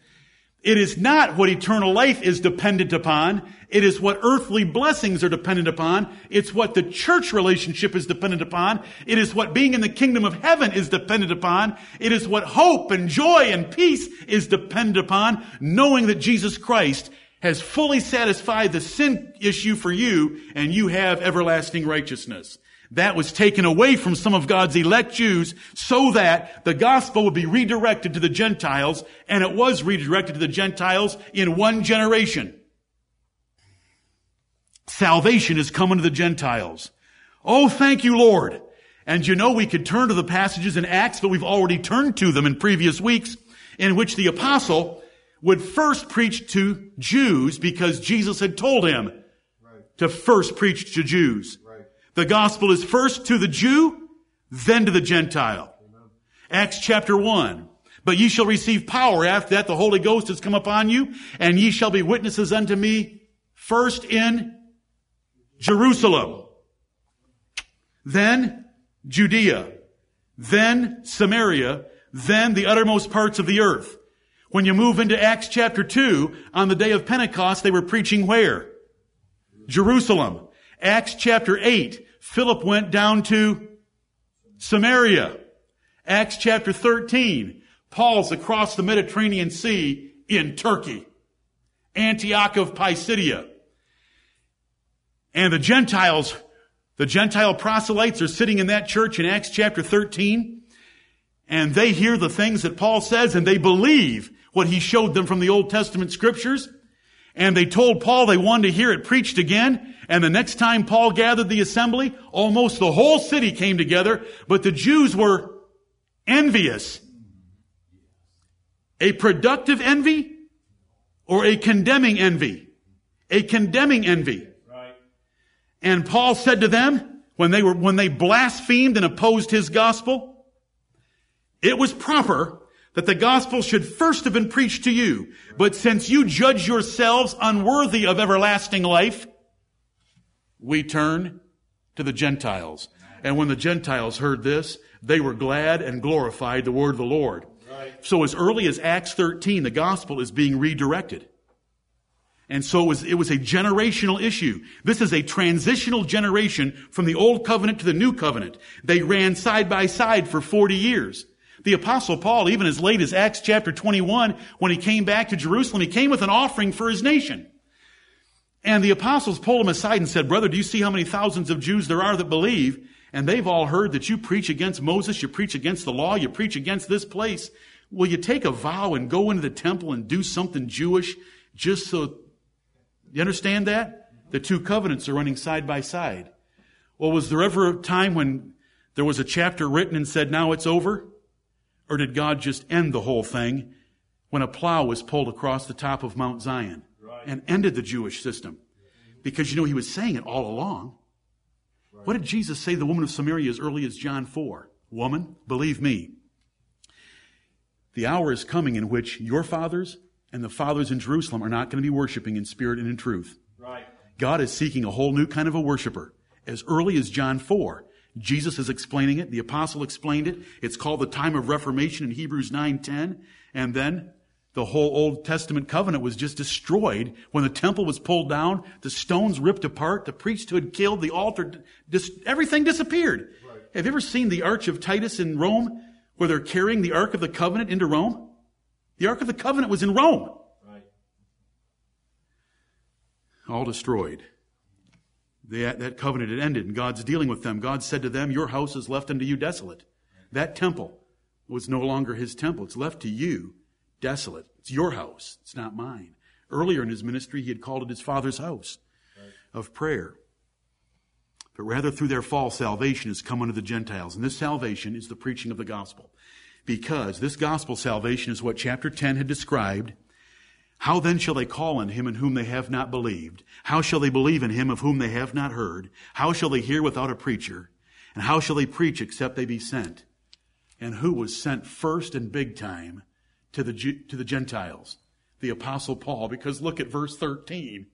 It is not what eternal life is dependent upon. It is what earthly blessings are dependent upon. It's what the church relationship is dependent upon. It is what being in the kingdom of heaven is dependent upon. It is what hope and joy and peace is dependent upon, knowing that Jesus Christ has fully satisfied the sin issue for you and you have everlasting righteousness that was taken away from some of God's elect Jews so that the gospel would be redirected to the Gentiles, and it was redirected to the Gentiles in one generation. Salvation is coming to the Gentiles. Oh, thank you, Lord. And you know, we could turn to the passages in Acts, but we've already turned to them in previous weeks, in which the apostle would first preach to Jews because Jesus had told him right. to first preach to Jews. The gospel is first to the Jew, then to the Gentile. Amen. Acts chapter 1. But ye shall receive power after that the Holy Ghost has come upon you, and ye shall be witnesses unto me first in Jerusalem, then Judea, then Samaria, then the uttermost parts of the earth. When you move into Acts chapter 2, on the day of Pentecost, they were preaching where? Jerusalem. Acts chapter 8, Philip went down to Samaria. Acts chapter 13, Paul's across the Mediterranean Sea in Turkey. Antioch of Pisidia. And the Gentiles, the Gentile proselytes are sitting in that church in Acts chapter 13, and they hear the things that Paul says and they believe what he showed them from the Old Testament scriptures. And they told Paul they wanted to hear it preached again. And the next time Paul gathered the assembly, almost the whole city came together, but the Jews were envious. A productive envy or a condemning envy? A condemning envy. Right. And Paul said to them, when they were, when they blasphemed and opposed his gospel, it was proper that the gospel should first have been preached to you. But since you judge yourselves unworthy of everlasting life, we turn to the Gentiles. And when the Gentiles heard this, they were glad and glorified the word of the Lord. Right. So as early as Acts 13, the gospel is being redirected. And so it was, it was a generational issue. This is a transitional generation from the old covenant to the new covenant. They ran side by side for 40 years. The apostle Paul, even as late as Acts chapter 21, when he came back to Jerusalem, he came with an offering for his nation. And the apostles pulled him aside and said, brother, do you see how many thousands of Jews there are that believe? And they've all heard that you preach against Moses, you preach against the law, you preach against this place. Will you take a vow and go into the temple and do something Jewish just so, you understand that? The two covenants are running side by side. Well, was there ever a time when there was a chapter written and said, now it's over? Or did God just end the whole thing when a plow was pulled across the top of Mount Zion right. and ended the Jewish system? Because you know, he was saying it all along. Right. What did Jesus say to the woman of Samaria as early as John 4? Woman, believe me, the hour is coming in which your fathers and the fathers in Jerusalem are not going to be worshiping in spirit and in truth. Right. God is seeking a whole new kind of a worshiper. As early as John 4, Jesus is explaining it. The apostle explained it. It's called the time of Reformation in Hebrews 9:10. And then the whole Old Testament covenant was just destroyed when the temple was pulled down, the stones ripped apart, the priesthood killed, the altar, dis- everything disappeared. Right. Have you ever seen the Arch of Titus in Rome where they're carrying the Ark of the Covenant into Rome? The Ark of the Covenant was in Rome. Right. All destroyed that, that covenant had ended and God's dealing with them. God said to them, Your house is left unto you desolate. That temple was no longer his temple. It's left to you desolate. It's your house. It's not mine. Earlier in his ministry, he had called it his father's house of prayer. But rather through their fall, salvation has come unto the Gentiles. And this salvation is the preaching of the gospel. Because this gospel salvation is what chapter 10 had described how then shall they call on him in whom they have not believed? How shall they believe in him of whom they have not heard? How shall they hear without a preacher? And how shall they preach except they be sent? And who was sent first and big time to the, to the Gentiles? The apostle Paul, because look at verse 13.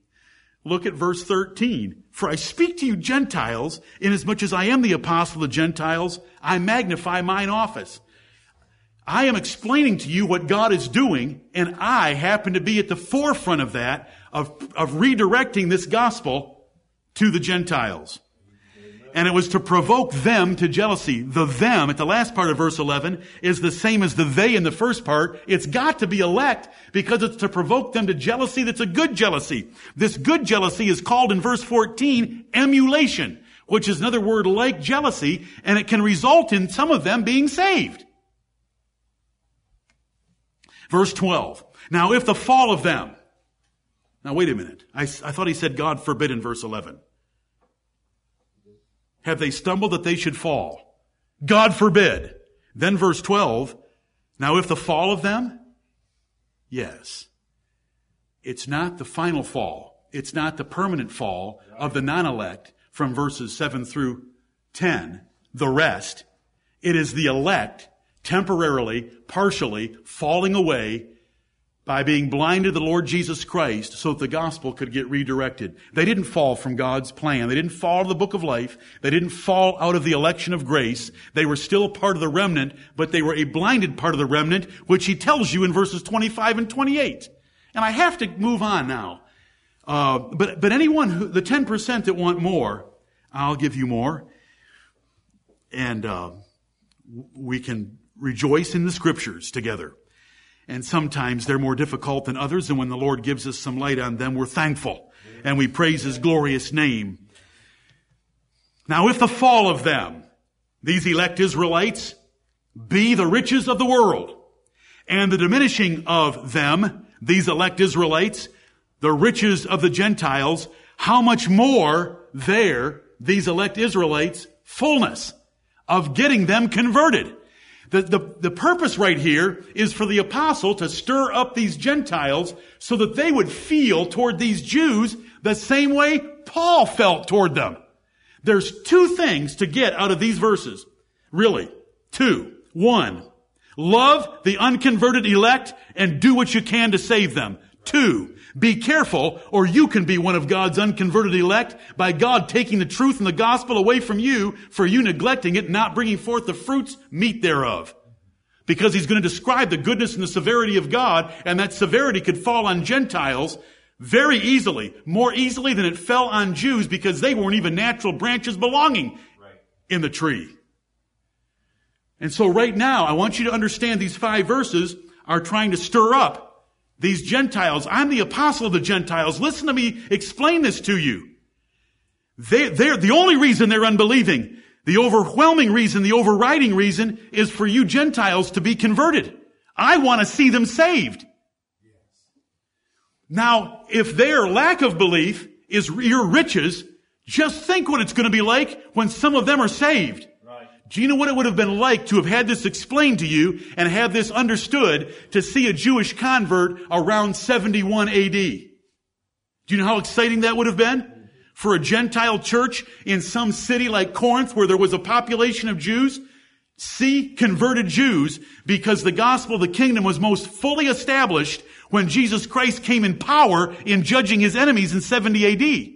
Look at verse 13. For I speak to you Gentiles, inasmuch as I am the apostle of the Gentiles, I magnify mine office. I am explaining to you what God is doing, and I happen to be at the forefront of that, of, of redirecting this gospel to the Gentiles and it was to provoke them to jealousy. The them at the last part of verse 11 is the same as the they in the first part. It's got to be elect because it's to provoke them to jealousy that's a good jealousy. This good jealousy is called in verse 14 emulation, which is another word like jealousy, and it can result in some of them being saved. Verse 12. Now if the fall of them, now wait a minute. I, I thought he said God forbid in verse 11. Have they stumbled that they should fall? God forbid. Then verse 12, now if the fall of them? Yes. It's not the final fall. It's not the permanent fall of the non-elect from verses 7 through 10, the rest. It is the elect temporarily, partially falling away by being blind to the Lord Jesus Christ so that the gospel could get redirected. They didn't fall from God's plan. They didn't fall of the book of life. They didn't fall out of the election of grace. They were still a part of the remnant, but they were a blinded part of the remnant, which he tells you in verses 25 and 28. And I have to move on now. Uh, but, but anyone who, the 10% that want more, I'll give you more. And, uh, we can rejoice in the scriptures together and sometimes they're more difficult than others. And when the Lord gives us some light on them, we're thankful and we praise His glorious name. Now, if the fall of them, these elect Israelites, be the riches of the world, and the diminishing of them, these elect Israelites, the riches of the Gentiles, how much more their, these elect Israelites, fullness of getting them converted. The, the, the purpose right here is for the apostle to stir up these Gentiles so that they would feel toward these Jews the same way Paul felt toward them. There's two things to get out of these verses. Really. Two. One. Love the unconverted elect and do what you can to save them. Two, be careful or you can be one of God's unconverted elect by God taking the truth and the gospel away from you for you neglecting it, not bringing forth the fruits meet thereof. Because he's going to describe the goodness and the severity of God and that severity could fall on Gentiles very easily, more easily than it fell on Jews because they weren't even natural branches belonging right. in the tree. And so right now, I want you to understand these five verses are trying to stir up these Gentiles. I'm the apostle of the Gentiles. Listen to me explain this to you. They, they're, the only reason they're unbelieving, the overwhelming reason, the overriding reason is for you Gentiles to be converted. I want to see them saved. Now, if their lack of belief is your riches, just think what it's going to be like when some of them are saved. Do you know what it would have been like to have had this explained to you and have this understood to see a Jewish convert around 71 AD? Do you know how exciting that would have been? For a Gentile church in some city like Corinth where there was a population of Jews? See converted Jews because the gospel of the kingdom was most fully established when Jesus Christ came in power in judging his enemies in 70 AD.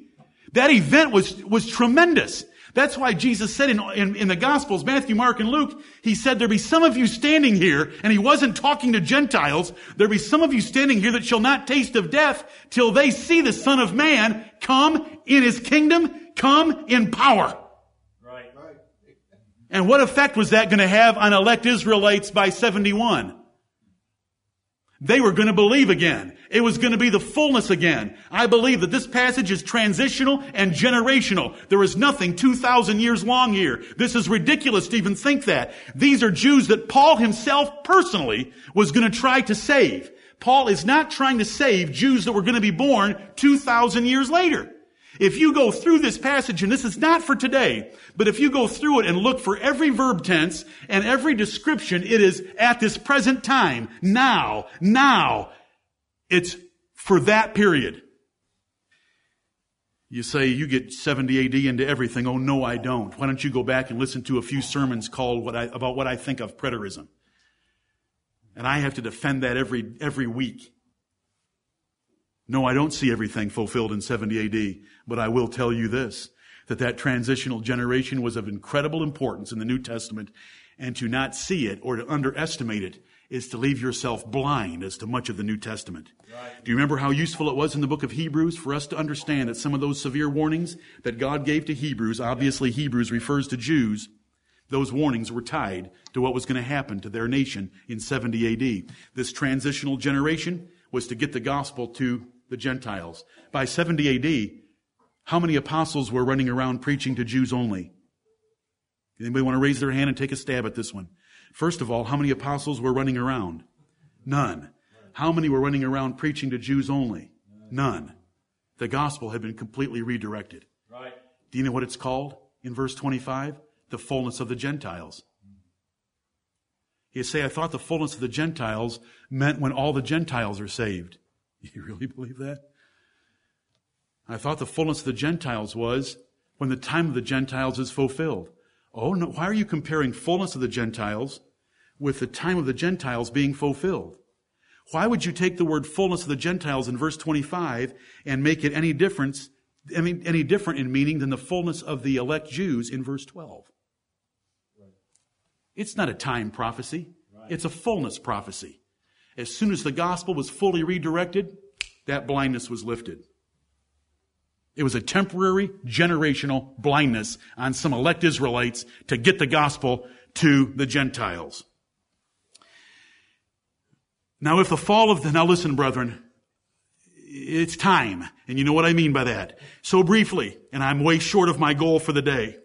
That event was, was tremendous. That's why Jesus said in, in, in, the Gospels, Matthew, Mark, and Luke, he said, there be some of you standing here, and he wasn't talking to Gentiles, there be some of you standing here that shall not taste of death till they see the Son of Man come in his kingdom, come in power. Right. And what effect was that going to have on elect Israelites by 71? They were going to believe again. It was going to be the fullness again. I believe that this passage is transitional and generational. There is nothing 2,000 years long here. This is ridiculous to even think that. These are Jews that Paul himself personally was going to try to save. Paul is not trying to save Jews that were going to be born 2,000 years later. If you go through this passage, and this is not for today, but if you go through it and look for every verb tense and every description, it is at this present time, now, now. It's for that period. You say you get 70 AD into everything. Oh no, I don't. Why don't you go back and listen to a few sermons called what I, about what I think of preterism? And I have to defend that every, every week. No, I don't see everything fulfilled in 70 AD, but I will tell you this, that that transitional generation was of incredible importance in the New Testament, and to not see it or to underestimate it is to leave yourself blind as to much of the New Testament. Right. Do you remember how useful it was in the book of Hebrews for us to understand that some of those severe warnings that God gave to Hebrews, obviously Hebrews refers to Jews, those warnings were tied to what was going to happen to their nation in 70 AD. This transitional generation was to get the gospel to the Gentiles. By 70 AD, how many apostles were running around preaching to Jews only? Anybody want to raise their hand and take a stab at this one? First of all, how many apostles were running around? None. How many were running around preaching to Jews only? None. The gospel had been completely redirected. Right. Do you know what it's called in verse 25? The fullness of the Gentiles. You say, I thought the fullness of the Gentiles meant when all the Gentiles are saved. You really believe that? I thought the fullness of the Gentiles was when the time of the Gentiles is fulfilled. Oh no, why are you comparing fullness of the Gentiles with the time of the Gentiles being fulfilled? Why would you take the word fullness of the Gentiles in verse 25 and make it any difference, I mean, any different in meaning than the fullness of the elect Jews in verse 12? It's not a time prophecy. It's a fullness prophecy. As soon as the gospel was fully redirected, that blindness was lifted. It was a temporary generational blindness on some elect Israelites to get the gospel to the Gentiles. Now, if the fall of the, now listen, brethren, it's time. And you know what I mean by that. So briefly, and I'm way short of my goal for the day.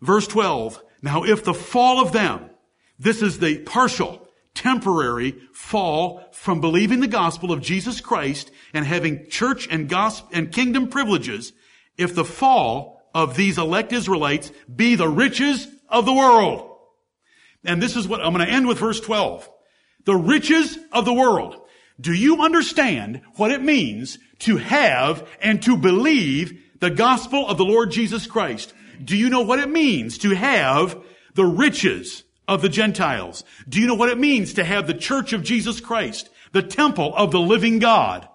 Verse 12. Now, if the fall of them, this is the partial, temporary fall from believing the gospel of Jesus Christ and having church and gospel and kingdom privileges if the fall of these elect Israelites be the riches of the world. And this is what I'm going to end with verse 12. The riches of the world. Do you understand what it means to have and to believe the gospel of the Lord Jesus Christ? Do you know what it means to have the riches of the Gentiles. Do you know what it means to have the church of Jesus Christ, the temple of the living God,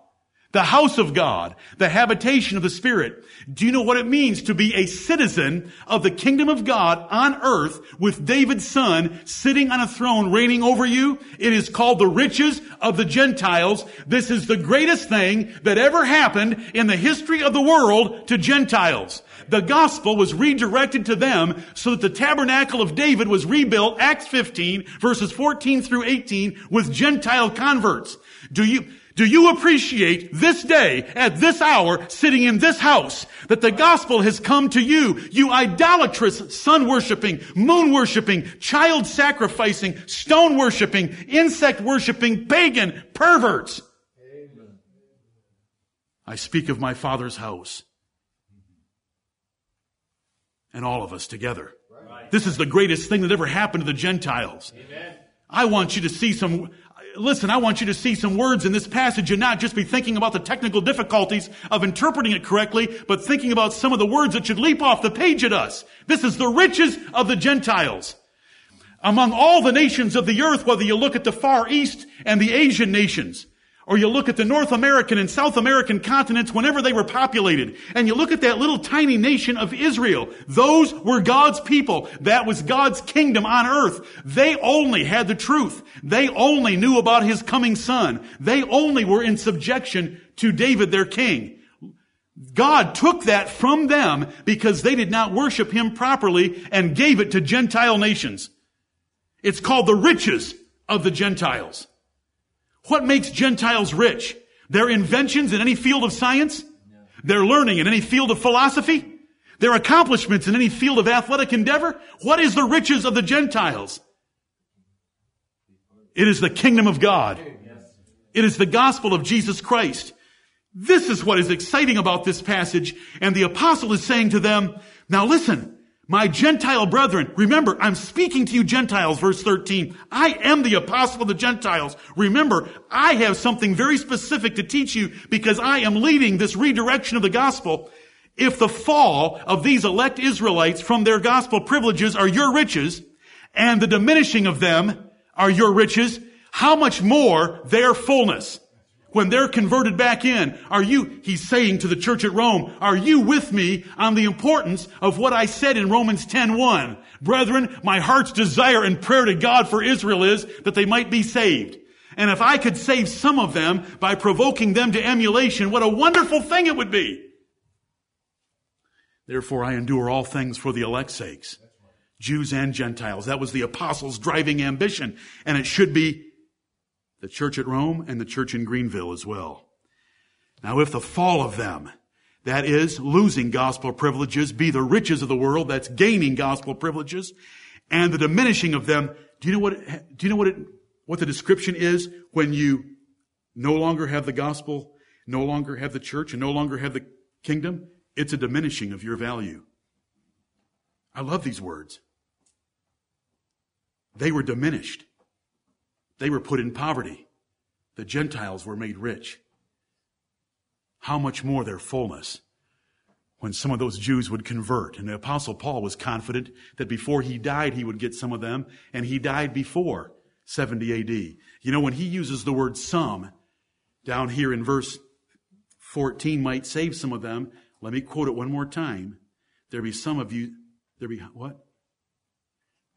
the house of God, the habitation of the Spirit? Do you know what it means to be a citizen of the kingdom of God on earth with David's son sitting on a throne reigning over you? It is called the riches of the Gentiles. This is the greatest thing that ever happened in the history of the world to Gentiles the gospel was redirected to them so that the tabernacle of David was rebuilt, Acts 15, verses 14 through 18, with Gentile converts. Do you, do you appreciate this day, at this hour, sitting in this house, that the gospel has come to you, you idolatrous, sun worshiping, moon worshiping, child sacrificing, stone worshiping, insect worshiping, pagan perverts? I speak of my father's house and all of us together. Right. This is the greatest thing that ever happened to the Gentiles. Amen. I want you to see some, listen, I want you to see some words in this passage and not just be thinking about the technical difficulties of interpreting it correctly, but thinking about some of the words that should leap off the page at us. This is the riches of the Gentiles. Among all the nations of the earth, whether you look at the Far East and the Asian nations, or you look at the North American and South American continents whenever they were populated, and you look at that little tiny nation of Israel. Those were God's people. That was God's kingdom on earth. They only had the truth. They only knew about his coming son. They only were in subjection to David, their king. God took that from them because they did not worship him properly and gave it to Gentile nations. It's called the riches of the Gentiles. What makes Gentiles rich? Their inventions in any field of science? Their learning in any field of philosophy? Their accomplishments in any field of athletic endeavor? What is the riches of the Gentiles? It is the kingdom of God. It is the gospel of Jesus Christ. This is what is exciting about this passage. And the apostle is saying to them, now listen, my Gentile brethren, remember, I'm speaking to you Gentiles, verse 13. I am the apostle of the Gentiles. Remember, I have something very specific to teach you because I am leading this redirection of the gospel. if the fall of these elect Israelites from their gospel privileges are your riches, and the diminishing of them are your riches, how much more their fullness? When they're converted back in, are you, he's saying to the church at Rome, are you with me on the importance of what I said in Romans 10.1? Brethren, my heart's desire and prayer to God for Israel is that they might be saved. And if I could save some of them by provoking them to emulation, what a wonderful thing it would be. Therefore I endure all things for the elect's sakes. Jews and Gentiles. That was the apostles' driving ambition. And it should be the church at Rome and the church in Greenville as well. Now if the fall of them, that is losing gospel privileges, be the riches of the world, that's gaining gospel privileges, and the diminishing of them, do you know what, it, do you know what it, what the description is when you no longer have the gospel, no longer have the church, and no longer have the kingdom? It's a diminishing of your value. I love these words. They were diminished. They were put in poverty. The Gentiles were made rich. How much more their fullness when some of those Jews would convert. And the apostle Paul was confident that before he died, he would get some of them, and he died before 70 AD. You know, when he uses the word some down here in verse 14 might save some of them. Let me quote it one more time. There be some of you, there be what?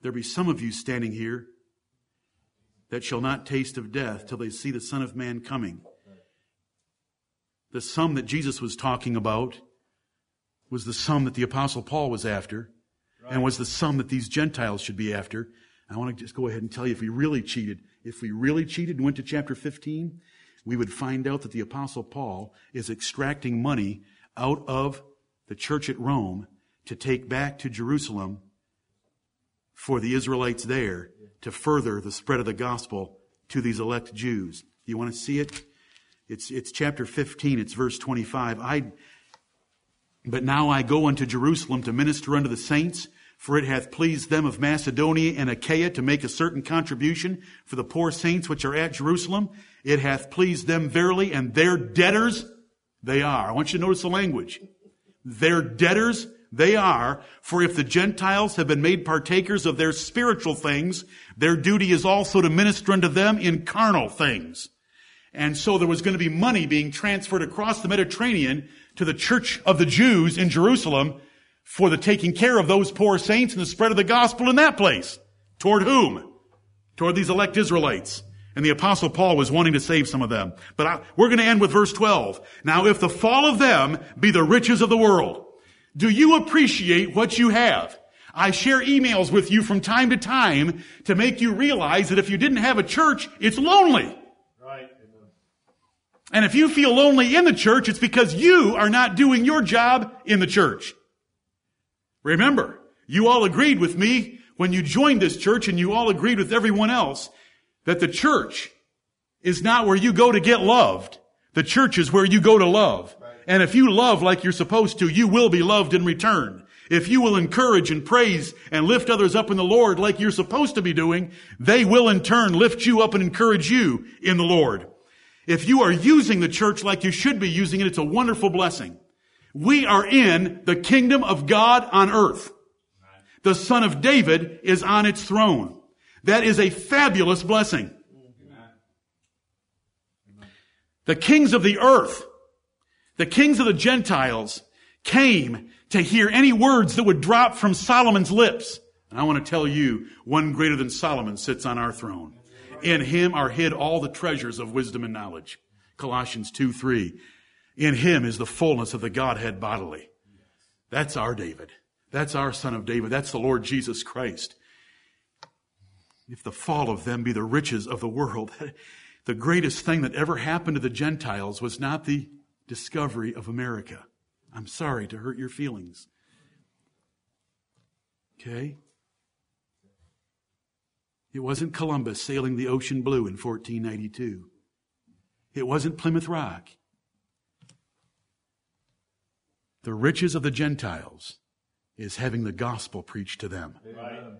There be some of you standing here that shall not taste of death till they see the Son of Man coming. The some that Jesus was talking about was the some that the Apostle Paul was after, and was the some that these Gentiles should be after. I want to just go ahead and tell you if we really cheated, if we really cheated and went to chapter 15, we would find out that the Apostle Paul is extracting money out of the church at Rome to take back to Jerusalem for the Israelites there to further the spread of the gospel to these elect Jews. You want to see it? It's, it's chapter 15, it's verse 25. I, but now I go unto Jerusalem to minister unto the saints, for it hath pleased them of Macedonia and Achaia to make a certain contribution for the poor saints which are at Jerusalem. It hath pleased them verily, and their debtors they are. I want you to notice the language. Their debtors they are, for if the Gentiles have been made partakers of their spiritual things, their duty is also to minister unto them in carnal things. And so there was going to be money being transferred across the Mediterranean to the church of the Jews in Jerusalem for the taking care of those poor saints and the spread of the gospel in that place. Toward whom? Toward these elect Israelites. And the apostle Paul was wanting to save some of them. But I, we're going to end with verse 12. Now if the fall of them be the riches of the world, do you appreciate what you have? I share emails with you from time to time to make you realize that if you didn't have a church, it's lonely. Right. And if you feel lonely in the church, it's because you are not doing your job in the church. Remember, you all agreed with me when you joined this church and you all agreed with everyone else that the church is not where you go to get loved. The church is where you go to love. And if you love like you're supposed to, you will be loved in return. If you will encourage and praise and lift others up in the Lord like you're supposed to be doing, they will in turn lift you up and encourage you in the Lord. If you are using the church like you should be using it, it's a wonderful blessing. We are in the kingdom of God on earth. The son of David is on its throne. That is a fabulous blessing. The kings of the earth the kings of the Gentiles came to hear any words that would drop from Solomon's lips. And I want to tell you, one greater than Solomon sits on our throne. In him are hid all the treasures of wisdom and knowledge. Colossians 2, 3. In him is the fullness of the Godhead bodily. That's our David. That's our son of David. That's the Lord Jesus Christ. If the fall of them be the riches of the world, the greatest thing that ever happened to the Gentiles was not the discovery of America. I'm sorry to hurt your feelings. Okay? It wasn't Columbus sailing the ocean blue in 1492. It wasn't Plymouth Rock. The riches of the Gentiles is having the gospel preached to them. Amen.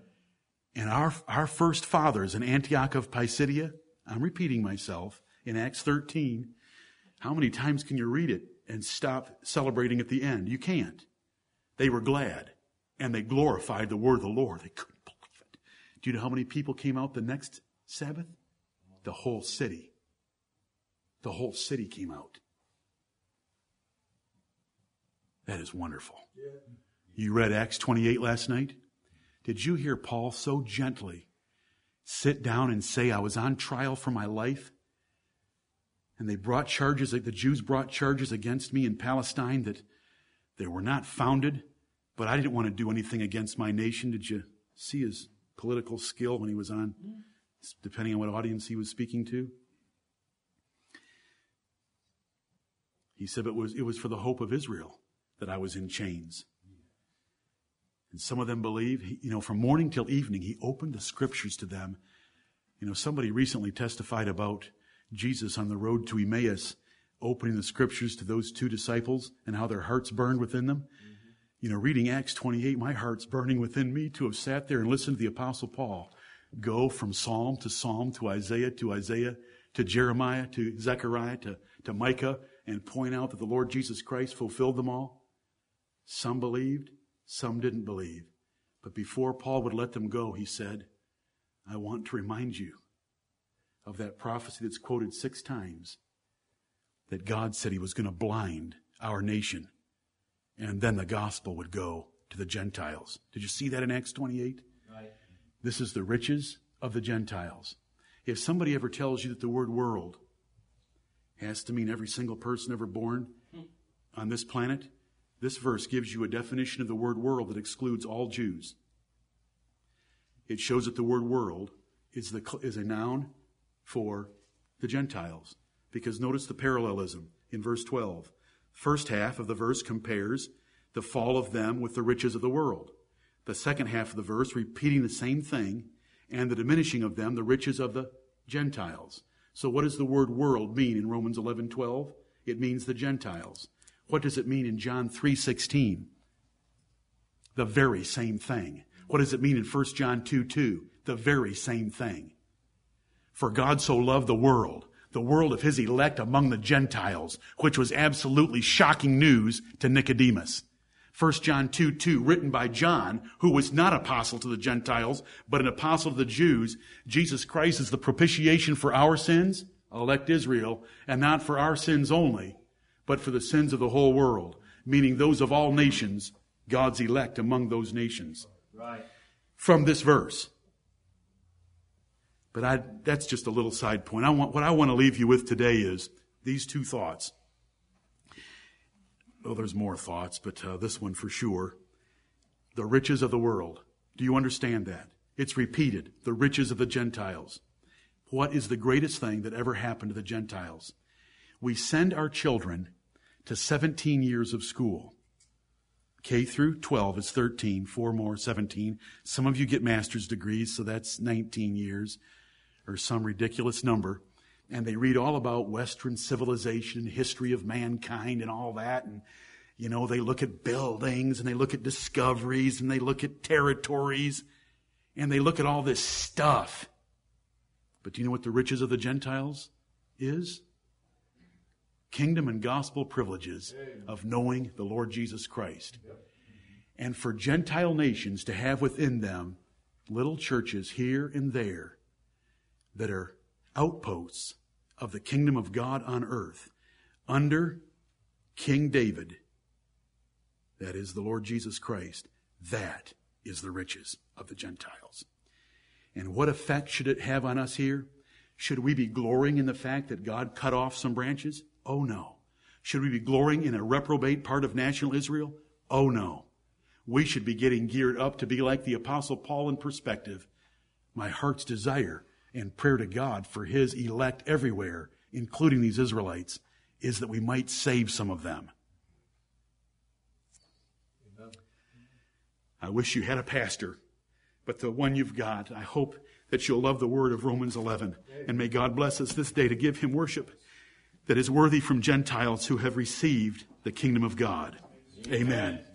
And our, our first fathers in Antioch of Pisidia, I'm repeating myself, in Acts 13, how many times can you read it? and stop celebrating at the end. You can't. They were glad and they glorified the word of the Lord. They couldn't believe it. Do you know how many people came out the next Sabbath? The whole city. The whole city came out. That is wonderful. You read Acts 28 last night? Did you hear Paul so gently sit down and say, I was on trial for my life? And they brought charges, like the Jews brought charges against me in Palestine that they were not founded, but I didn't want to do anything against my nation. Did you see his political skill when he was on, depending on what audience he was speaking to? He said it was, it was for the hope of Israel that I was in chains. And some of them believe, you know, from morning till evening, he opened the scriptures to them. You know, somebody recently testified about Jesus on the road to Emmaus opening the scriptures to those two disciples and how their hearts burned within them. Mm-hmm. You know, reading Acts 28, my heart's burning within me to have sat there and listened to the Apostle Paul go from Psalm to Psalm to Isaiah to Isaiah to Jeremiah to Zechariah to, to Micah and point out that the Lord Jesus Christ fulfilled them all. Some believed, some didn't believe. But before Paul would let them go, he said, I want to remind you of that prophecy that's quoted six times that God said he was going to blind our nation and then the gospel would go to the Gentiles. Did you see that in Acts 28? Right. This is the riches of the Gentiles. If somebody ever tells you that the word world has to mean every single person ever born hmm. on this planet, this verse gives you a definition of the word world that excludes all Jews. It shows that the word world is, the, is a noun for the Gentiles. Because notice the parallelism in verse 12. First half of the verse compares the fall of them with the riches of the world. The second half of the verse repeating the same thing and the diminishing of them, the riches of the Gentiles. So what does the word world mean in Romans 11:12? It means the Gentiles. What does it mean in John 3:16? The very same thing. What does it mean in 1 John 2 2? The very same thing. For God so loved the world, the world of his elect among the Gentiles, which was absolutely shocking news to Nicodemus. 1 John 2 2, written by John, who was not apostle to the Gentiles, but an apostle to the Jews. Jesus Christ is the propitiation for our sins, elect Israel, and not for our sins only, but for the sins of the whole world, meaning those of all nations, God's elect among those nations. Right. From this verse. But I, that's just a little side point. I want, what I want to leave you with today is these two thoughts. Well, there's more thoughts, but uh, this one for sure. The riches of the world. Do you understand that? It's repeated. The riches of the Gentiles. What is the greatest thing that ever happened to the Gentiles? We send our children to 17 years of school. K through 12 is 13, four more, 17. Some of you get master's degrees, so that's 19 years or some ridiculous number, and they read all about Western civilization, history of mankind, and all that. And, you know, they look at buildings and they look at discoveries and they look at territories and they look at all this stuff. But do you know what the riches of the Gentiles is? Kingdom and gospel privileges of knowing the Lord Jesus Christ. And for Gentile nations to have within them little churches here and there that are outposts of the kingdom of God on earth under King David, that is the Lord Jesus Christ, that is the riches of the Gentiles. And what effect should it have on us here? Should we be glorying in the fact that God cut off some branches? Oh no. Should we be glorying in a reprobate part of national Israel? Oh no. We should be getting geared up to be like the apostle Paul in perspective. My heart's desire and prayer to God for his elect everywhere, including these Israelites, is that we might save some of them. I wish you had a pastor, but the one you've got, I hope that you'll love the word of Romans 11. And may God bless us this day to give him worship that is worthy from Gentiles who have received the kingdom of God. Amen. Amen.